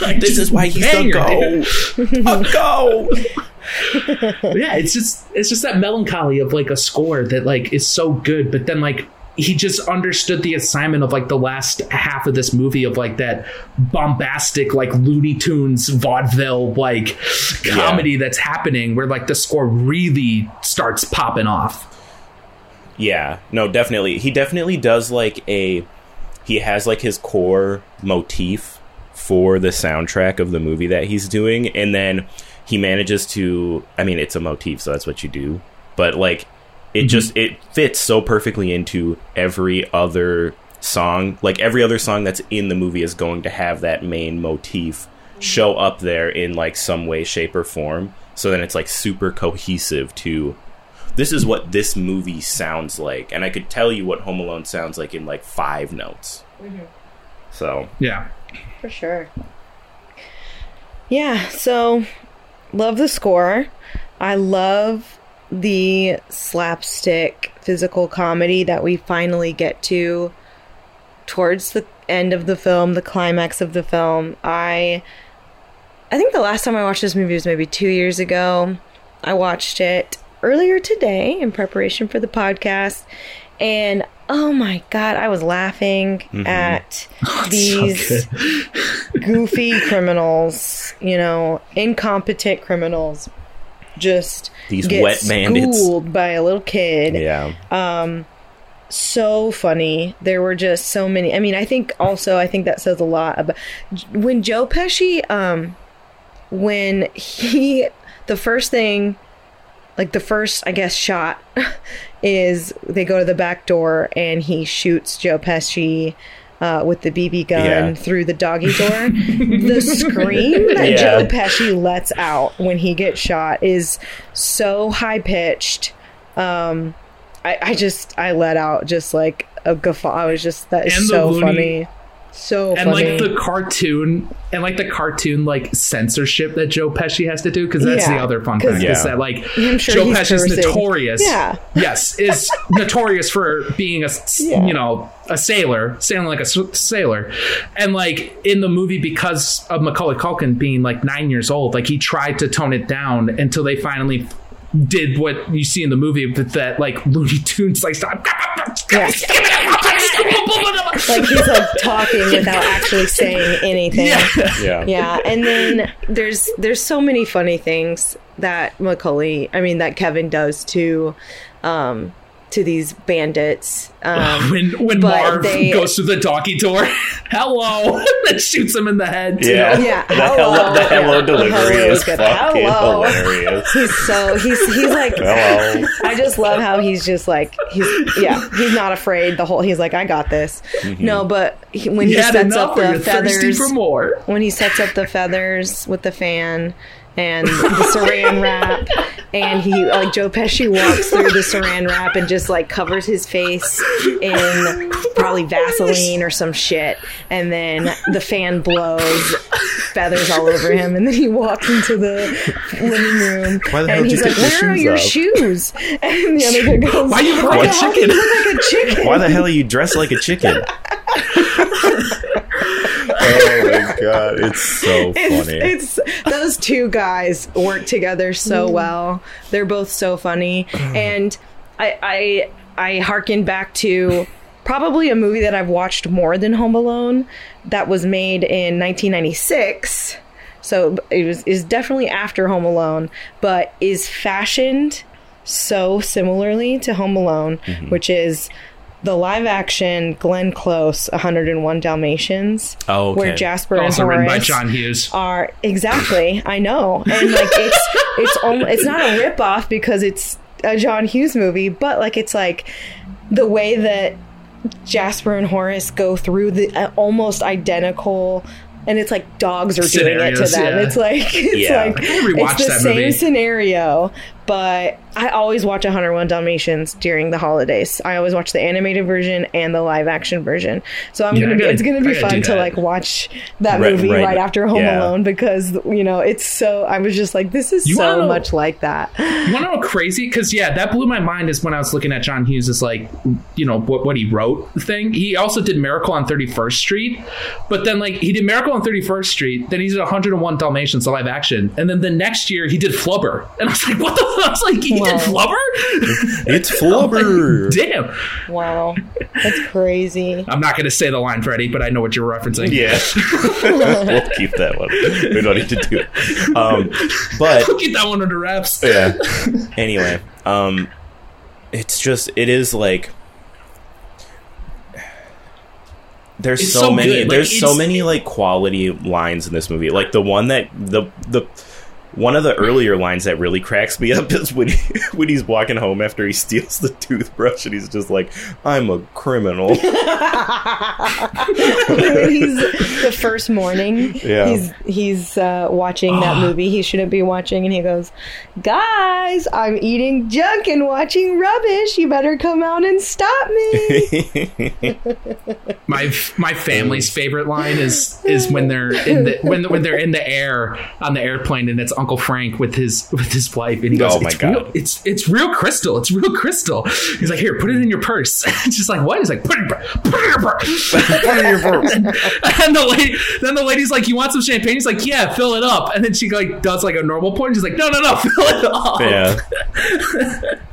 Like, This is why he's banger, the goat. a go. yeah, it's just it's just that melancholy of like a score that like is so good, but then like he just understood the assignment of like the last half of this movie of like that bombastic like Looney Tunes vaudeville like comedy that's happening where like the score really starts popping off. Yeah, no, definitely. He definitely does like a. He has like his core motif for the soundtrack of the movie that he's doing, and then he manages to. I mean, it's a motif, so that's what you do. But like, it mm-hmm. just it fits so perfectly into every other song. Like every other song that's in the movie is going to have that main motif show up there in like some way, shape, or form. So then it's like super cohesive to this is what this movie sounds like and i could tell you what home alone sounds like in like five notes mm-hmm. so Yeah. For sure. Yeah, so love the score. I love the slapstick physical comedy that we finally get to towards the end of the film, the climax of the film. I I think the last time I watched this movie was maybe 2 years ago. I watched it earlier today in preparation for the podcast, and oh my god, I was laughing mm-hmm. at these goofy criminals, you know, incompetent criminals, just These get wet bandits. schooled by a little kid Yeah. Um, so funny. There were just so many. I mean, I think also I think that says a lot about when Joe Pesci um when he the first thing like the first I guess shot is they go to the back door and he shoots Joe Pesci uh, with the BB gun Yeah. through the doggy door. the scream that Yeah. Joe Pesci lets out when he gets shot is so high pitched. Um, I, I just I let out just like a guffaw. I was just that is And so Looney- funny, so and funny. like the cartoon and like the cartoon like censorship that Joe Pesci has to do because that's Yeah, the other fun thing is Yeah. that like sure Joe he's Pesci's cursing. notorious. Yeah. Yes, is notorious for being a Yeah. you know a sailor, sailing like a sailor, and like in the movie because of Macaulay Culkin being like nine years old, like he tried to tone it down until they finally did what you see in the movie, but that like Looney Tunes like stop. Yeah. like he's like talking without actually saying anything. Yeah. Yeah. yeah and then there's there's so many funny things that macaulay i mean that kevin does too. um to these bandits um when when but Marv they- goes through the doggy door, hello, and shoots him in the head. too. Yeah. Yeah, The hello. hello, the hello Yeah. delivery Hello is is fucking Hello. hilarious. he's so he's he's like Hello. I just love how he's just like he's yeah he's not afraid the whole he's like I got this Mm-hmm. no but he, when You he sets up the feathers for more. when he sets up the feathers with the fan and the saran wrap. And he like Joe Pesci walks through the saran wrap and just like covers his face in probably oh Vaseline or some shit. And then the fan blows feathers all over him. And then he walks into the living room Why the hell and he's you like where your are shoes your shoes? And the other guy goes Why you oh look "Why like a chicken?" you look like a chicken. Why the hell are you dressed like a chicken? oh my god, it's so it's, funny. it's those two guys work together so mm. well. They're both so funny, and I I I harken back to probably a movie that I've watched more than Home Alone that was made in 1996. So it was is definitely after Home Alone, but is fashioned so similarly to Home Alone, mm-hmm. which is the live action Glenn Close 101 Dalmatians Oh, okay. where Jasper Also and written by Horace John Hughes. are exactly. I know, and like it's it's almost, it's not a rip off because it's a John Hughes movie, but like it's like the way that Jasper and Horace go through the uh, almost identical. And it's like dogs are doing it to them. yeah. It's like it's Yeah. like I gotta rewatch it's the same movie. scenario. But I always watch 101 Dalmatians during the holidays. I always watch the animated version and the live action version. So I'm Yeah, gonna be it's gonna be fun to like watch that Right- movie right. right, after Home Yeah. Alone because you know it's so. I was just like, this is You so know- much like that. You want to know crazy? Because yeah, that blew my mind. Is when I was looking at John Hughes' like, you know, what what he wrote thing. He also did Miracle on Thirty First Street, but then like he did Miracle on Thirty First Street. Then he did 101 Dalmatians, the live action, and then the next year he did Flubber, and I was like, what the? I was like, he did Flubber? It's Flubber. Damn! Wow, that's crazy. I'm not going to say the line, Freddie, but I know what you're referencing. Yeah, we'll keep that one. We don't need to do it. Um, but Keep that one under wraps. yeah. Anyway, um, it's just it is like there's It's so, so many. Like, there's so many like quality lines in this movie. Like the one that the the one of the earlier lines that really cracks me up is when he, when he's walking home after he steals the toothbrush and he's just like, "I'm a criminal." he's the first morning, Yeah. he's he's uh, watching that movie he shouldn't be watching, and he goes, "Guys, I'm eating junk and watching rubbish. You better come out and stop me." My my family's favorite line is is when they're in the when when they're in the air on the airplane and it's Uncle Frank with his with his wife and he goes, Oh my it's God. real, it's it's real crystal, it's real crystal. He's like, here, put it in your purse. She's like, what? He's like, put it, in your pur- put it in your purse. Put it in your purse. and, and the lady, then the lady's like, "You want some champagne?" He's like, "Yeah, fill it up." And then she like does like a normal pour, and she's like, "No, no, no, fill it up." Yeah.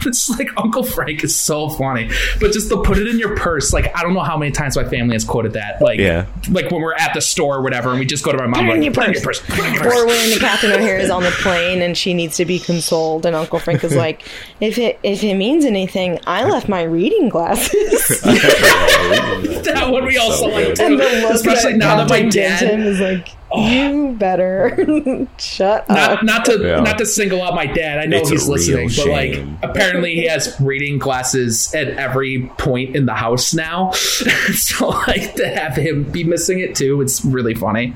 it's like Uncle Frank is so funny, but just to put it in your purse. Like I don't know how many times my family has quoted that. Like, Yeah. like when we're at the store or whatever, and we just go to my mom Put it in like, your "Put it in purse." Put it in your purse. Or when Catherine O'Hara is on the plane and she needs to be consoled, and Uncle Frank is like, "If it if it means anything, I left my reading glasses." that one we also So like too. and the Especially now that my Captain gives him dad. is like, oh. "You better shut Not, up." not to Yeah. not to single out my dad. I know It's he's listening, but like apparently he has reading glasses at every point in the house now. so like to have him be missing it too, it's really funny.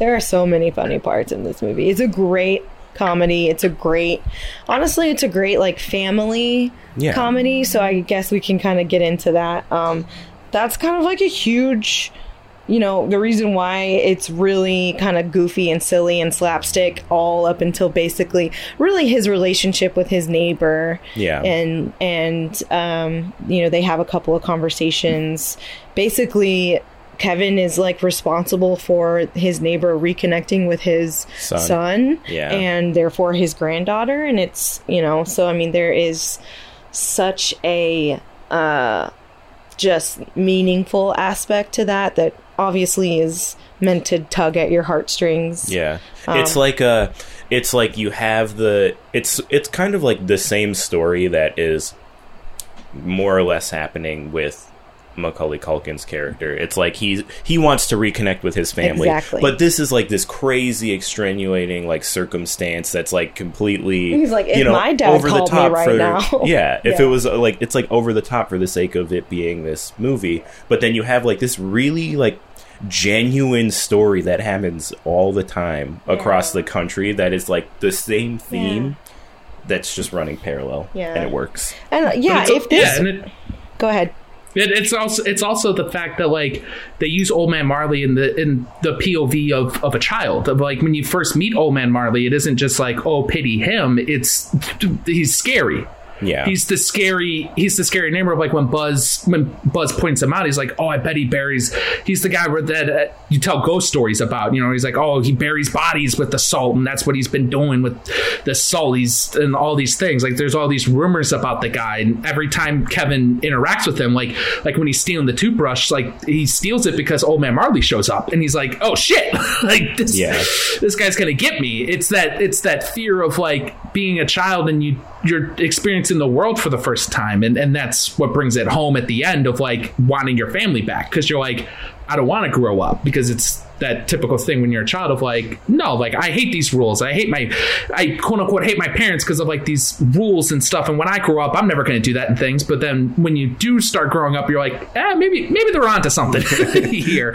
There are so many funny parts in this movie. It's a great comedy. It's a great, honestly, it's a great like family Yeah. comedy. So I guess we can kind of get into that. Um, that's kind of like a huge, you know, the reason why it's really kind of goofy and silly and slapstick all up until basically really his relationship with his neighbor. Yeah. And and um, you know they have a couple of conversations. Basically, Kevin is like responsible for his neighbor reconnecting with his Son. son, Yeah. and therefore his granddaughter. And it's you know, so I mean, there is such a uh, just meaningful aspect to that that obviously is meant to tug at your heartstrings. Yeah. Um, it's like a it's like you have the it's it's kind of like the same story that is more or less happening with Macaulay Culkin's character. It's like he's he wants to reconnect with his family. Exactly. But this is like this crazy extenuating like circumstance that's like completely He's like, if you know, my dad over the called me top right for now. Yeah, if Yeah. it was uh, like it's like over the top for the sake of it being this movie, but then you have like this really like genuine story that happens all the time across the country that is like the same theme that's just running parallel Yeah. and it works. And uh, yeah, if this, yeah, and it, go ahead. It, it's also it's also the fact that like they use Old Man Marley in the in the POV of of a child of like when you first meet Old Man Marley, it isn't just like oh pity him. It's he's scary. Yeah. He's the scary. He's the scary neighbor of like when Buzz when Buzz points him out. He's like, oh, I bet he buries. He's the guy where that uh, you tell ghost stories about. You know, he's like, oh, he buries bodies with the salt, and that's what he's been doing with the salt. He's and all these things. Like, there's all these rumors about the guy, and every time Kevin interacts with him, like like when he's stealing the toothbrush, like he steals it because Old Man Marley shows up, and he's like, oh shit, like this Yeah. this guy's gonna get me. It's that it's that fear of like being a child and you you're experiencing the world for the first time, and and that's what brings it home at the end of like wanting your family back. Because you're like I don't want to grow up because it's that typical thing when you're a child of like no like I hate these rules. I hate my I quote unquote hate my parents because of like these rules and stuff. And when I grow up I'm never going to do that and things. But then when you do start growing up you're like eh, maybe maybe they're onto something here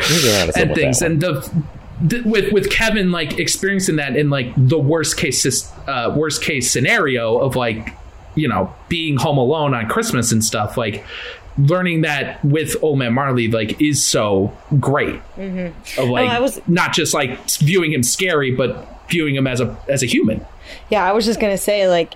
and things. and the th- with with Kevin like experiencing that in like the worst case uh, worst case scenario of like you know being home alone on Christmas and stuff like learning that with Old Man Marley like is so great. Of like Oh, I was- not just like viewing him scary but viewing him as a as a human. Yeah, I was just gonna say, like,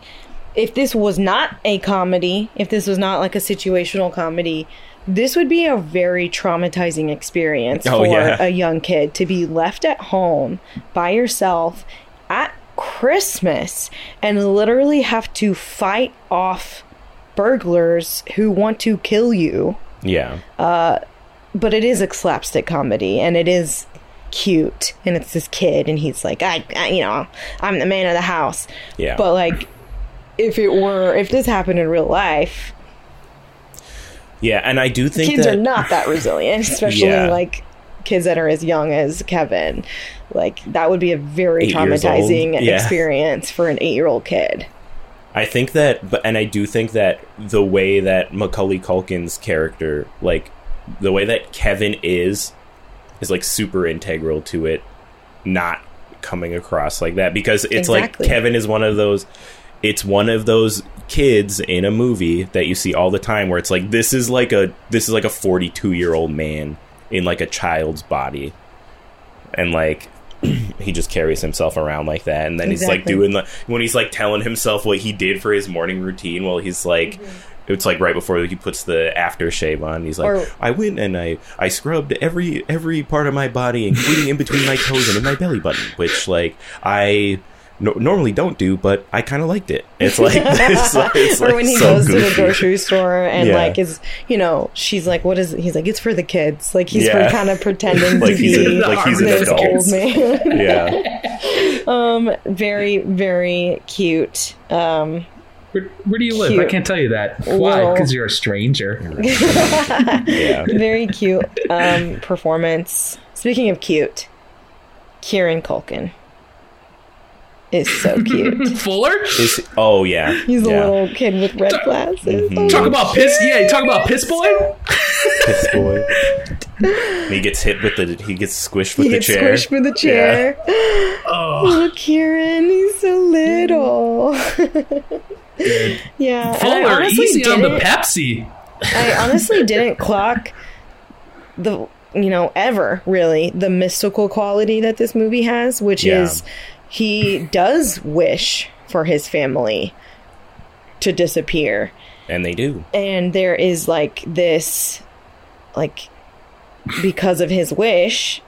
if this was not a comedy, if this was not like a situational comedy, this would be a very traumatizing experience Oh, for yeah. a young kid to be left at home by yourself at Christmas and literally have to fight off burglars who want to kill you. Yeah. Uh, but it is a slapstick comedy, and it is cute, and it's this kid, and he's like, I, I you know, I'm the man of the house. Yeah. But like, if it were, if this happened in real life, yeah, and I do think kids that are not that resilient, especially Yeah. like kids that are as young as Kevin. Like that would be a very Eight traumatizing Yeah. experience for an eight-year-old kid. I think that, but and I do think that the way that Macaulay Culkin's character, like the way that Kevin is, is like super integral to it, not coming across like that because it's Exactly. like Kevin is one of those. It's one of those kids in a movie that you see all the time where it's like this is like a this is like a 42 year old man in like a child's body and like he just carries himself around like that and then he's like doing the when he's like telling himself what he did for his morning routine while he's like mm-hmm. it's like right before he puts the aftershave on. He's like, Or- I went and I I scrubbed every every part of my body, including in between my toes and in my belly button, which like I. No, normally don't do, but I kind of liked it. It's like, it's like, it's or like when he so goes to the grocery store and Yeah. like is you know she's like what is it? he's like it's for the kids like he's Yeah. for kind of pretending like to he's be a, like he's an adult. old man Yeah, um very very cute um Where, where do you live? I can't tell you that. Why? Because you're a stranger. yeah. very cute um performance speaking of cute Kieran Culkin is so cute Fuller? Is, oh yeah, he's a little kid with red glasses Oh, Talk about piss. Yeah, you talk about piss boy. piss boy. He gets hit with the he gets squished with he the gets chair. squished with the chair Oh, Oh, Kieran, he's so little. yeah, I Fuller, honestly easy on the didn't- Pepsi. I honestly didn't clock the you know ever really the mystical quality that this movie has, which Yeah. is he does wish for his family to disappear, and they do. and there is like this like because of his wish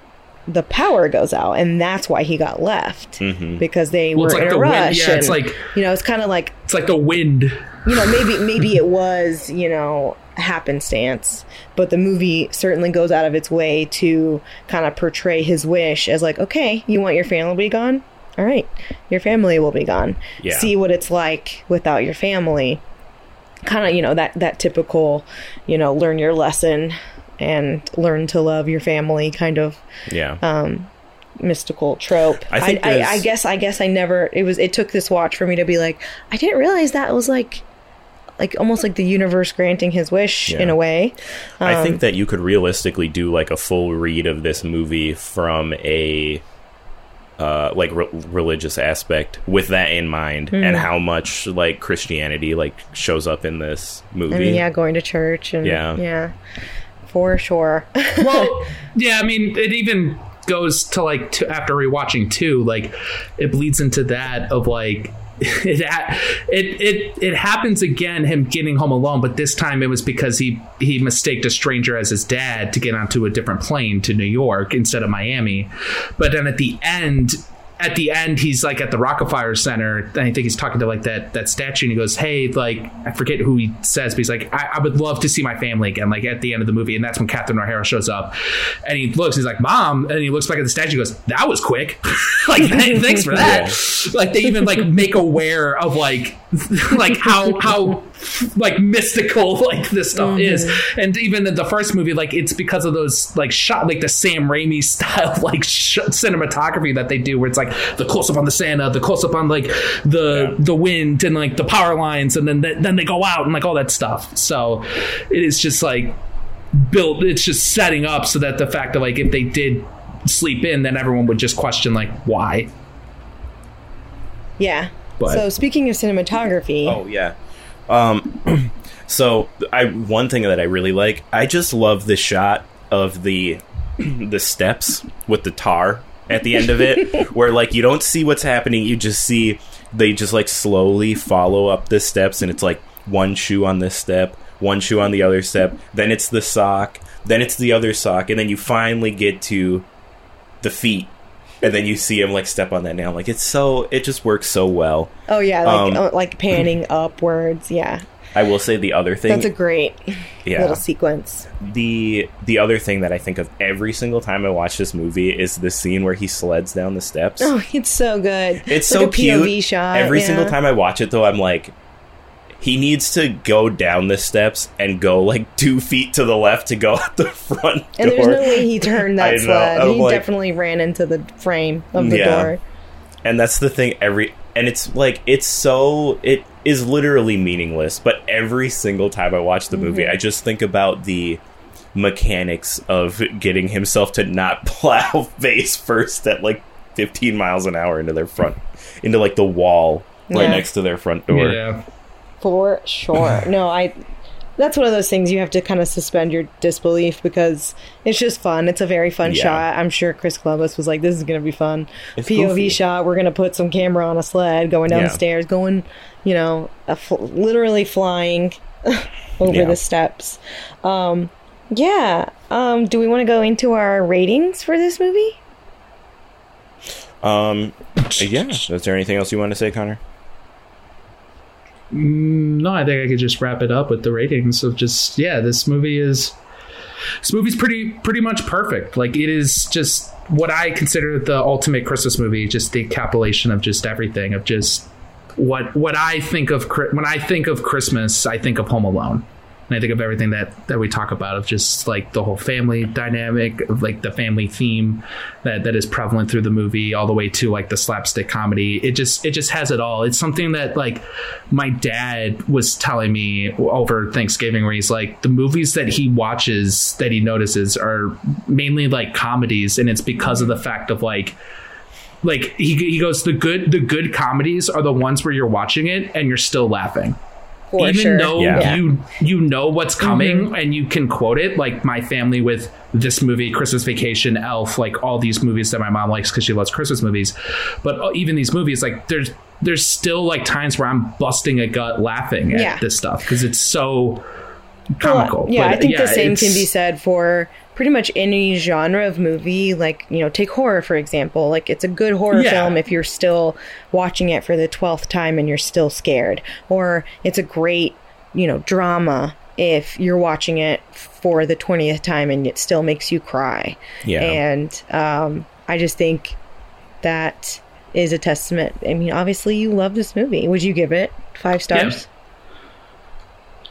the power goes out and that's why he got left Mhm. because they Well, were like in a rush Yeah, it's like you know it's kind of like it's like the wind. you know maybe maybe it was you know happenstance but the movie certainly goes out of its way to kind of portray his wish as like okay you want your family to be gone all right your family will be gone Yeah. see what it's like without your family kind of you know that that typical you know learn your lesson and learn to love your family kind of Yeah. um mystical trope I I, I, I guess i guess i never it was it took this watch for me to be like i didn't realize that it was like like almost like the universe granting his wish Yeah. in a way I Um, think that you could realistically do like a full read of this movie from a uh, like re- religious aspect with that in mind, Hmm. and how much like Christianity like shows up in this movie. I mean, yeah, going to church and Yeah. yeah, for sure. Well, yeah, I mean, it even goes to like to, after rewatching two, like it bleeds into that of like it it it it happens again him getting home alone but this time it was because he he mistaked a stranger as his dad to get onto a different plane to New York instead of Miami. But then at the end at the end he's like at the Rockefeller Center and I think he's talking to like that that statue and he goes hey like I forget who he says but he's like I, I would love to see my family again like at the end of the movie and that's when Catherine O'Hara shows up and he looks he's like mom and he looks back at the statue and goes that was quick. Like thanks for that. Like they even like make aware of like like how how like mystical like this stuff mm-hmm. is and even in the first movie like it's because of those like shot like the Sam Raimi style like sh- cinematography that they do where it's like the close up on the Santa the close up on like the Yeah. the wind and like the power lines and then then they go out and like all that stuff so it is just like built it's just setting up so that the fact that like if they did sleep in then everyone would just question like why yeah. But- so speaking of cinematography, Oh yeah. Um, so I one thing that I really like, I just love the shot of the the steps with the tar at the end of it, where like you don't see what's happening, you just see they just like slowly follow up the steps, and it's like one shoe on this step, one shoe on the other step, then it's the sock, then it's the other sock, and then you finally get to the feet. And then you see him like step on that nail. Like it's so, it just works so well. oh yeah, like um, uh, like panning upwards. Yeah, I will say the other thing. that's a great yeah. little sequence. the the other thing that I think of every single time I watch this movie is the scene where he sleds down the steps. Oh, it's so good. It's so a cute. POV shot. every yeah. single time I watch it, though, I'm like, he needs to go down the steps and go like two feet to the left to go out the front door. And there's no way he turned that know, sled. I'm He like- definitely ran into the frame of the Yeah. door. and that's the thing. Every and it's like it's so it is literally meaningless. But every single time I watch the movie, Mm-hmm. I just think about the mechanics of getting himself to not plow face first at like 15 miles an hour into their front into like the wall right Yeah. next to their front door. yeah For sure. no, I. That's one of those things you have to kind of suspend your disbelief because it's just fun. It's a very fun Yeah. shot. I'm sure Chris Columbus was like, "This is going to be fun." It's POV goofy. shot. We're going to put some camera on a sled going down Yeah. the stairs, going, you know, a fl- literally flying over Yeah. the steps. Um, yeah. Um, do we want to go into our ratings for this movie? Um, yeah. Is there anything else you want to say, Connor? Mm, No, I think I could just wrap it up with the ratings of just yeah, this movie is this movie's pretty pretty much perfect. Like it is just what I consider the ultimate Christmas movie, just the encapsulation of just everything of just what what I think of when I think of Christmas, I think of Home Alone. And I think of everything that that we talk about of just like the whole family dynamic, of like the family theme that that is prevalent through the movie, all the way to like the slapstick comedy. It just it just has it all. It's something that like my dad was telling me over Thanksgiving, where he's like the movies that he watches that he notices are mainly like comedies, and it's because of the fact of like like he, he goes the good the good comedies are the ones where you're watching it and you're still laughing For even sure. though Yeah. you you know what's coming and you can quote it like my family with this movie christmas vacation elf like all these movies that my mom likes because she loves christmas movies but uh, even these movies like there's there's still like times where i'm busting a gut laughing at Yeah. this stuff because it's so comical yeah, But, I think the same can be said for pretty much any genre of movie. Like, you know, take horror, for example. Like, it's a good horror Yeah. film if you're still watching it for the 12th time and you're still scared. Or it's a great, you know, drama if you're watching it for the 20th time and it still makes you cry. Yeah. And um, I just think that is a testament. I mean, obviously, you love this movie. Would you give it five stars?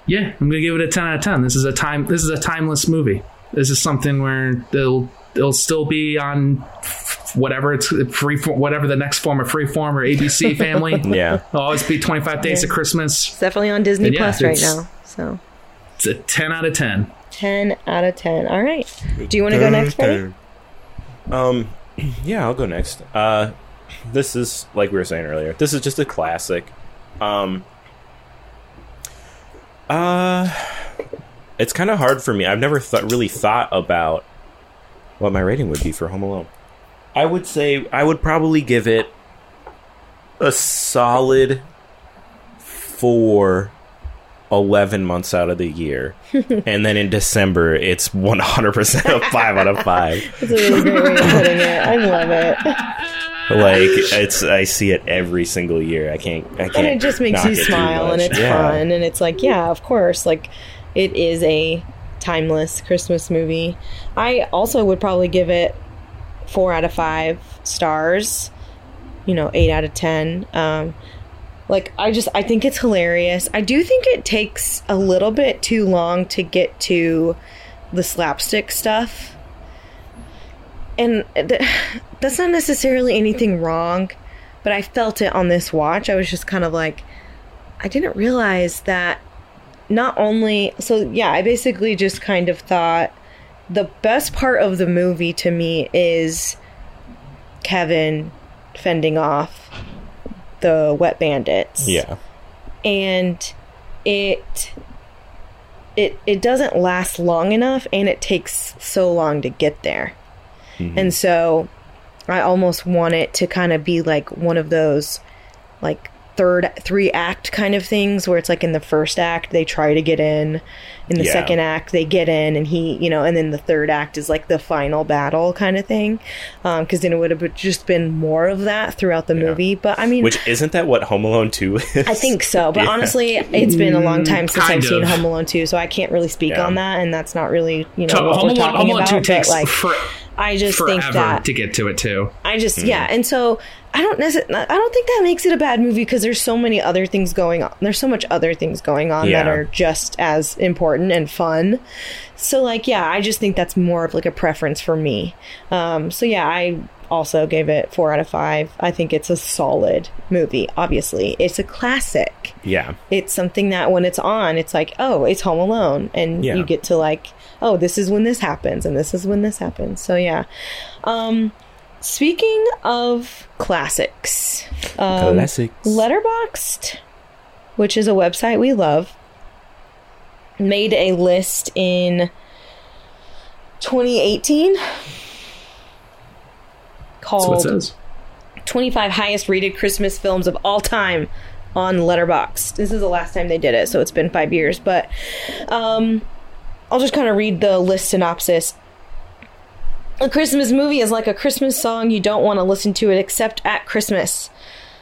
Yeah, I'm gonna give it a ten out of ten. This is a time. This is a timeless movie. This is something where it'll it'll still be on whatever it's free for whatever the next form of freeform or ABC family. Yeah. It'll always be 25 Days of Christmas. It's definitely on Disney And yeah, Plus right now. So. It's a 10 out of 10. 10 out of 10. All right. Do you want to go next, Freddie? Um, yeah, I'll go next. Uh, this is like we were saying earlier. This is just a classic. Um, uh, it's kind of hard for me. I've never th- really thought about what my rating would be for Home Alone. I would say I would probably give it a solid four 11 months out of the year. and then in December, it's 100% a 5 out of 5. That's a really great way of putting it. I love it. Like it's I see it every single year. I can't I can't And it just makes you smile and it's Yeah. fun. And it's like, yeah, of course. Like, it is a timeless Christmas movie. I also would probably give it four out of five stars, you know, eight out of 10. Um, like I just I think it's hilarious. I do think it takes a little bit too long to get to the slapstick stuff. And th- that's not necessarily anything wrong, but I felt it on this watch. I was just kind of like I didn't realize that not only so yeah, I basically just kind of thought the best part of the movie to me is Kevin fending off the wet bandits. Yeah. And it it it doesn't last long enough and it takes so long to get there. Mm-hmm. And so I almost want it to kind of be like one of those like third three act kind of things where it's like in the first act they try to get in in the Yeah. second act they get in and he you know and then the third act is like the final battle kind of thing um, because then it would have just been more of that throughout the movie but i mean Which isn't that what Home Alone 2 is? I think so, but Yeah. honestly, it's been a long time since kind I've seen. Home Alone 2, so I can't really speak Yeah. on that, and that's not really, you know, So what Home we're Alone, talking Home Alone about. 2 but, takes like, for, I just think that to get to it, too. I just mm-hmm. yeah, and so I don't necessarily I don't think that makes it a bad movie because there's so many other things going on. There's so much other things going on that are just as important and fun. So like yeah, I just think that's more of like a preference for me. Um, so yeah, I also gave it four out of five. I think it's a solid movie. Obviously, it's a classic Yeah. it's something that when it's on, it's like, oh, it's Home Alone, and Yeah. you get to like, oh, this is when this happens, and this is when this happens. So yeah. Um, speaking of classics, um, Classics. Letterboxd, which is a website we love, made a list in 2018 That's what it called says. 25 highest rated Christmas films of all time on Letterboxd. This is the last time they did it, so it's been five years. But um, I'll just kind of read the list synopsis. A Christmas movie is like a Christmas song. You don't want to listen to it except at Christmas.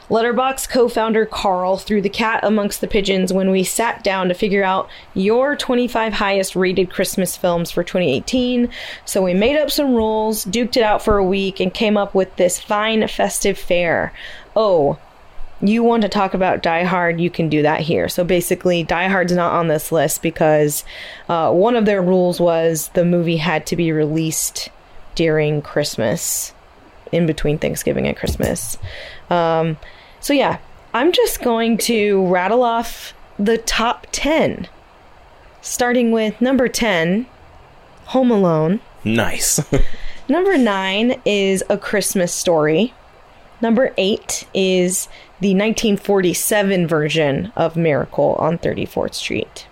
Letterboxd co-founder Karl threw the cat amongst the pigeons when we sat down to figure out your 25 highest rated Christmas films for 2018. So we made up some rules, duked it out for a week, and came up with this fine festive fare. Oh, you want to talk about Die Hard, you can do that here. So basically, Die Hard's not on this list because uh, one of their rules was the movie had to be released during Christmas, in between Thanksgiving and Christmas. Um, so yeah, I'm just going to rattle off the top 10. Starting with number 10, Home Alone. Nice. Number 9 is A Christmas Story. Number 8 is the 1947 version of Miracle on 34th Street.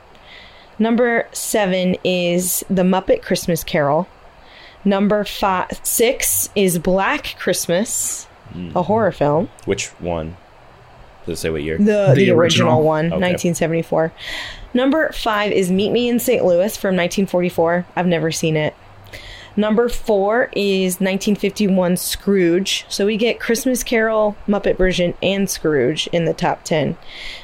Number 7 is The Muppet Christmas Carol. Number five, 6 is Black Christmas, a hmm. horror film. Which one? Does it say what year? The, the, The original, original. one, Okay. 1974. Number five is Meet Me in St. Louis from 1944. I've never seen it. Number four is 1951 Scrooge. So we get Christmas Carol, Muppet version, and Scrooge in the top 10.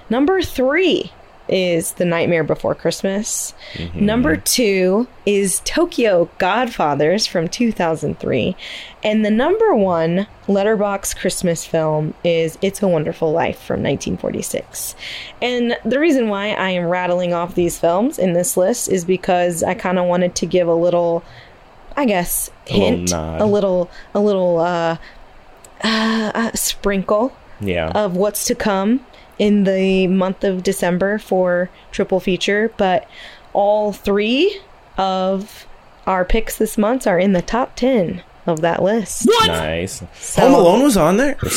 Number three is The Nightmare Before Christmas. Number two is Tokyo Godfathers from 2003. And the number one Letterboxd Christmas film is It's a Wonderful Life from 1946. And the reason why I am rattling off these films in this list is because I kind of wanted to give a little, I guess, A little hint, a little, a little uh, uh, uh, sprinkle yeah. of what's to come in the month of December for triple feature, but all three of our picks this month are in the top 10 of that list. nice. So- Home Alone was on there.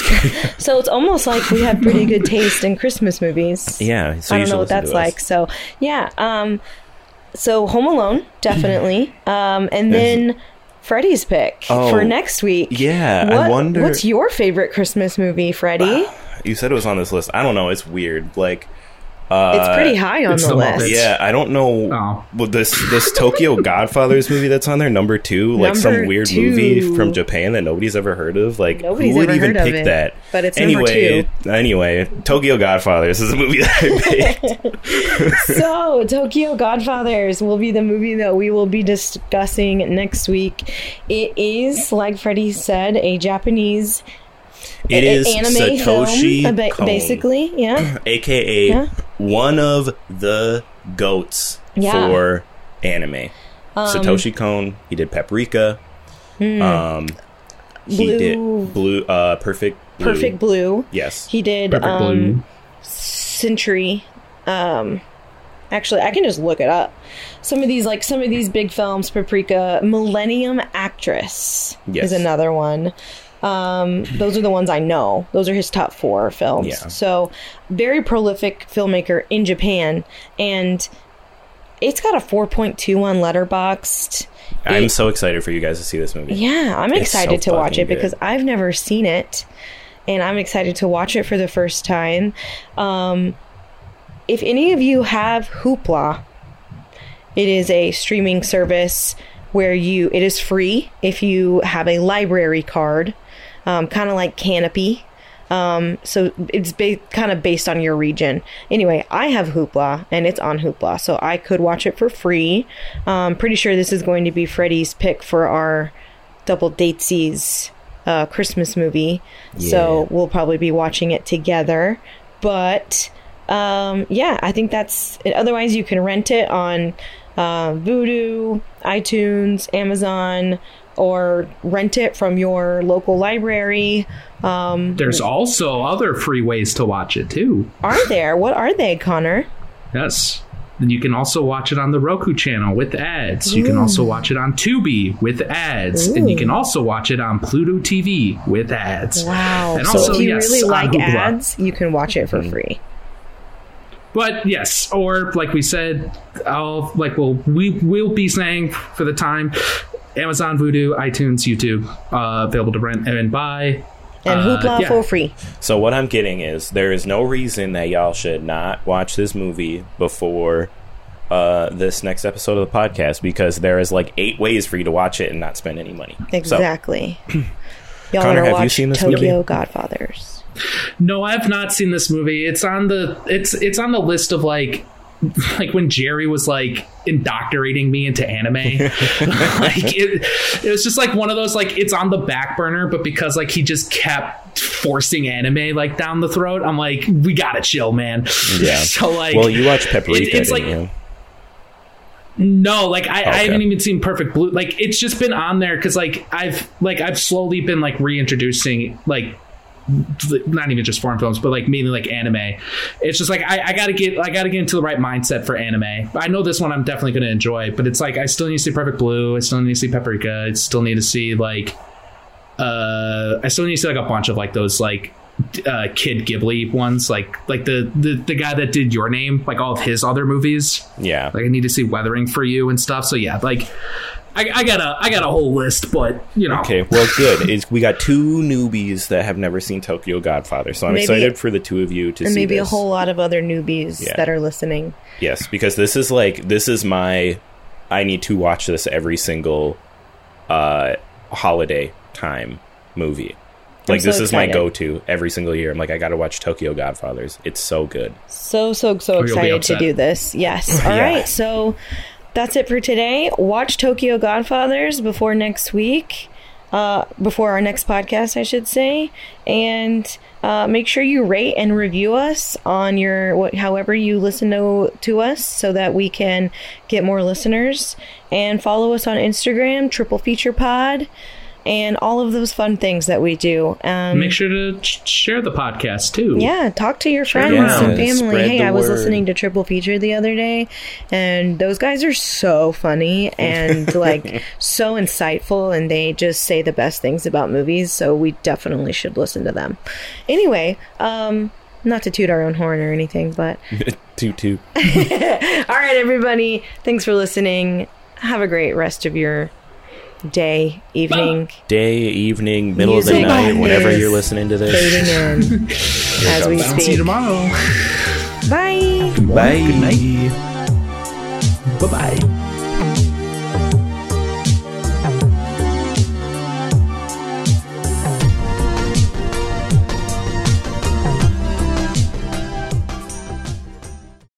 So it's almost like we have pretty good taste in Christmas movies. yeah. So I don't know what that's like. So, yeah, um so Home Alone definitely. um and then Freddie's pick Oh, for next week. yeah, I wonder- What's your favorite Christmas movie, Freddie? You said it was on this list. I don't know. It's weird. Like, uh, it's pretty high on the the list. Muppets. Yeah, I don't know. Oh. Well, this this Tokyo Godfathers movie that's on there, number two, like Number some weird two. movie from Japan that nobody's ever heard of. Like, Nobody's who would even pick it, that? but it's number anyway. Anyway, Tokyo Godfathers is a movie that I picked. so, Tokyo Godfathers will be the movie that we will be discussing next week. It is, like Freddie said, a Japanese It a- is anime Satoshi film, ba- basically. Yeah, aka Yeah. one of the goats Yeah. for anime. Um, Satoshi Kon. He did Paprika. Um, he. Blue- did Blue. Uh, Perfect. Blue. Perfect Blue. Yes. He did Perfect um, Blue. Century. Um, actually, I can just look it up. Some of these, like some of these big films, Paprika, Millennium Actress Yes. is another one. Um, those are the ones I know. Those are his top four films. Yeah. So, very prolific filmmaker in Japan, and it's got a 4.2 on Letterboxd. I'm It- so excited for you guys to see this movie. Yeah, I'm It's excited so to watch it because. I've never seen it, and I'm excited to watch it for the first time. Um, if any of you have Hoopla, it is a streaming service where you it is free if you have a library card, um, kind of like Canopy. Um, so it's ba- kind of based on your region. Anyway, I have Hoopla and it's on Hoopla, so I could watch it for free. Um, pretty sure this is going to be Freddie's pick for our double datesies uh, Christmas movie. So we'll probably be watching it together. But um, yeah, I think that's it. Otherwise, you can rent it on uh, Vudu, iTunes, Amazon, or rent it from your local library. Um, There's also other free ways to watch it too. are there? What are they, Connor? Yes. And you can also watch it on the Roku channel with ads. You can also watch it on Tubi with ads. And you can also watch it on Pluto TV with ads. Wow. And so also, if you yes, really like ads, you can watch it for free. But yes, or like we said, I'll like we'll we will be saying for the time, Amazon, Vudu, iTunes, YouTube, uh, available to rent and buy. And Uh, yeah. for free. So what I'm getting is there is no reason that y'all should not watch this movie before uh, this next episode of the podcast because there is like eight ways for you to watch it and not spend any money. So, Exactly. Y'all Connor, want to have you seen this Tokyo movie? Godfathers. No, I've not seen this movie. It's on the it's it's on the list of like like when Jerry was like indoctrinating me into anime. like it, it was just like one of those like it's on the back burner, but because like he just kept forcing anime like down the throat, I'm like, we gotta chill, man. Yeah. so like well, you watch Paprika, it- it's like- you? No, like I, I haven't even seen Perfect Blue. Like it's just been on there because like I've like I've slowly been like reintroducing like not even just foreign films, but like mainly like anime. It's just like I, I gotta get I gotta get into the right mindset for anime. I know this one I'm definitely gonna enjoy, but it's like I still need to see Perfect Blue. I still need to see Paprika. I still need to see like uh I still need to see like a bunch of like those like uh kid Ghibli ones like like the, the the guy that did your name like all of his other movies Yeah. like I need to see Weathering for You and stuff. So yeah, like I, I got a I got a whole list, but you know, Okay, well, good. Is we got two newbies that have never seen Tokyo Godfather, so I'm Maybe- excited for the two of you to And see maybe this. a whole lot of other newbies Yeah. that are listening. Yes, because this is like this is my I need to watch this every single uh holiday time movie. Like so this is my go-to every single year. I'm like I got to watch Tokyo Godfathers. It's so good. So, so, so excited to do this. Yes. All right. Yeah. So that's it for today. Watch Tokyo Godfathers before next week. Uh, before our next podcast, I should say, and uh, make sure you rate and review us on your what, however you listen to to us, so that we can get more listeners. And follow us on Instagram, Triple Feature Pod, and all of those fun things that we do. Um, make sure to ch- share the podcast too. yeah, talk to your friends around. and family. Spread Hey, I was word. listening to Triple Feature the other day, and those guys are so funny and like so insightful, and they just say the best things about movies. So we definitely should listen to them. Anyway, um, not to toot our own horn or anything, but toot toot. all right, everybody, thanks for listening. Have a great rest of your day, evening, Day, evening, middle of the night, whenever you're listening to this. fading in as we I'll see you tomorrow. Bye. Bye. good Bye bye.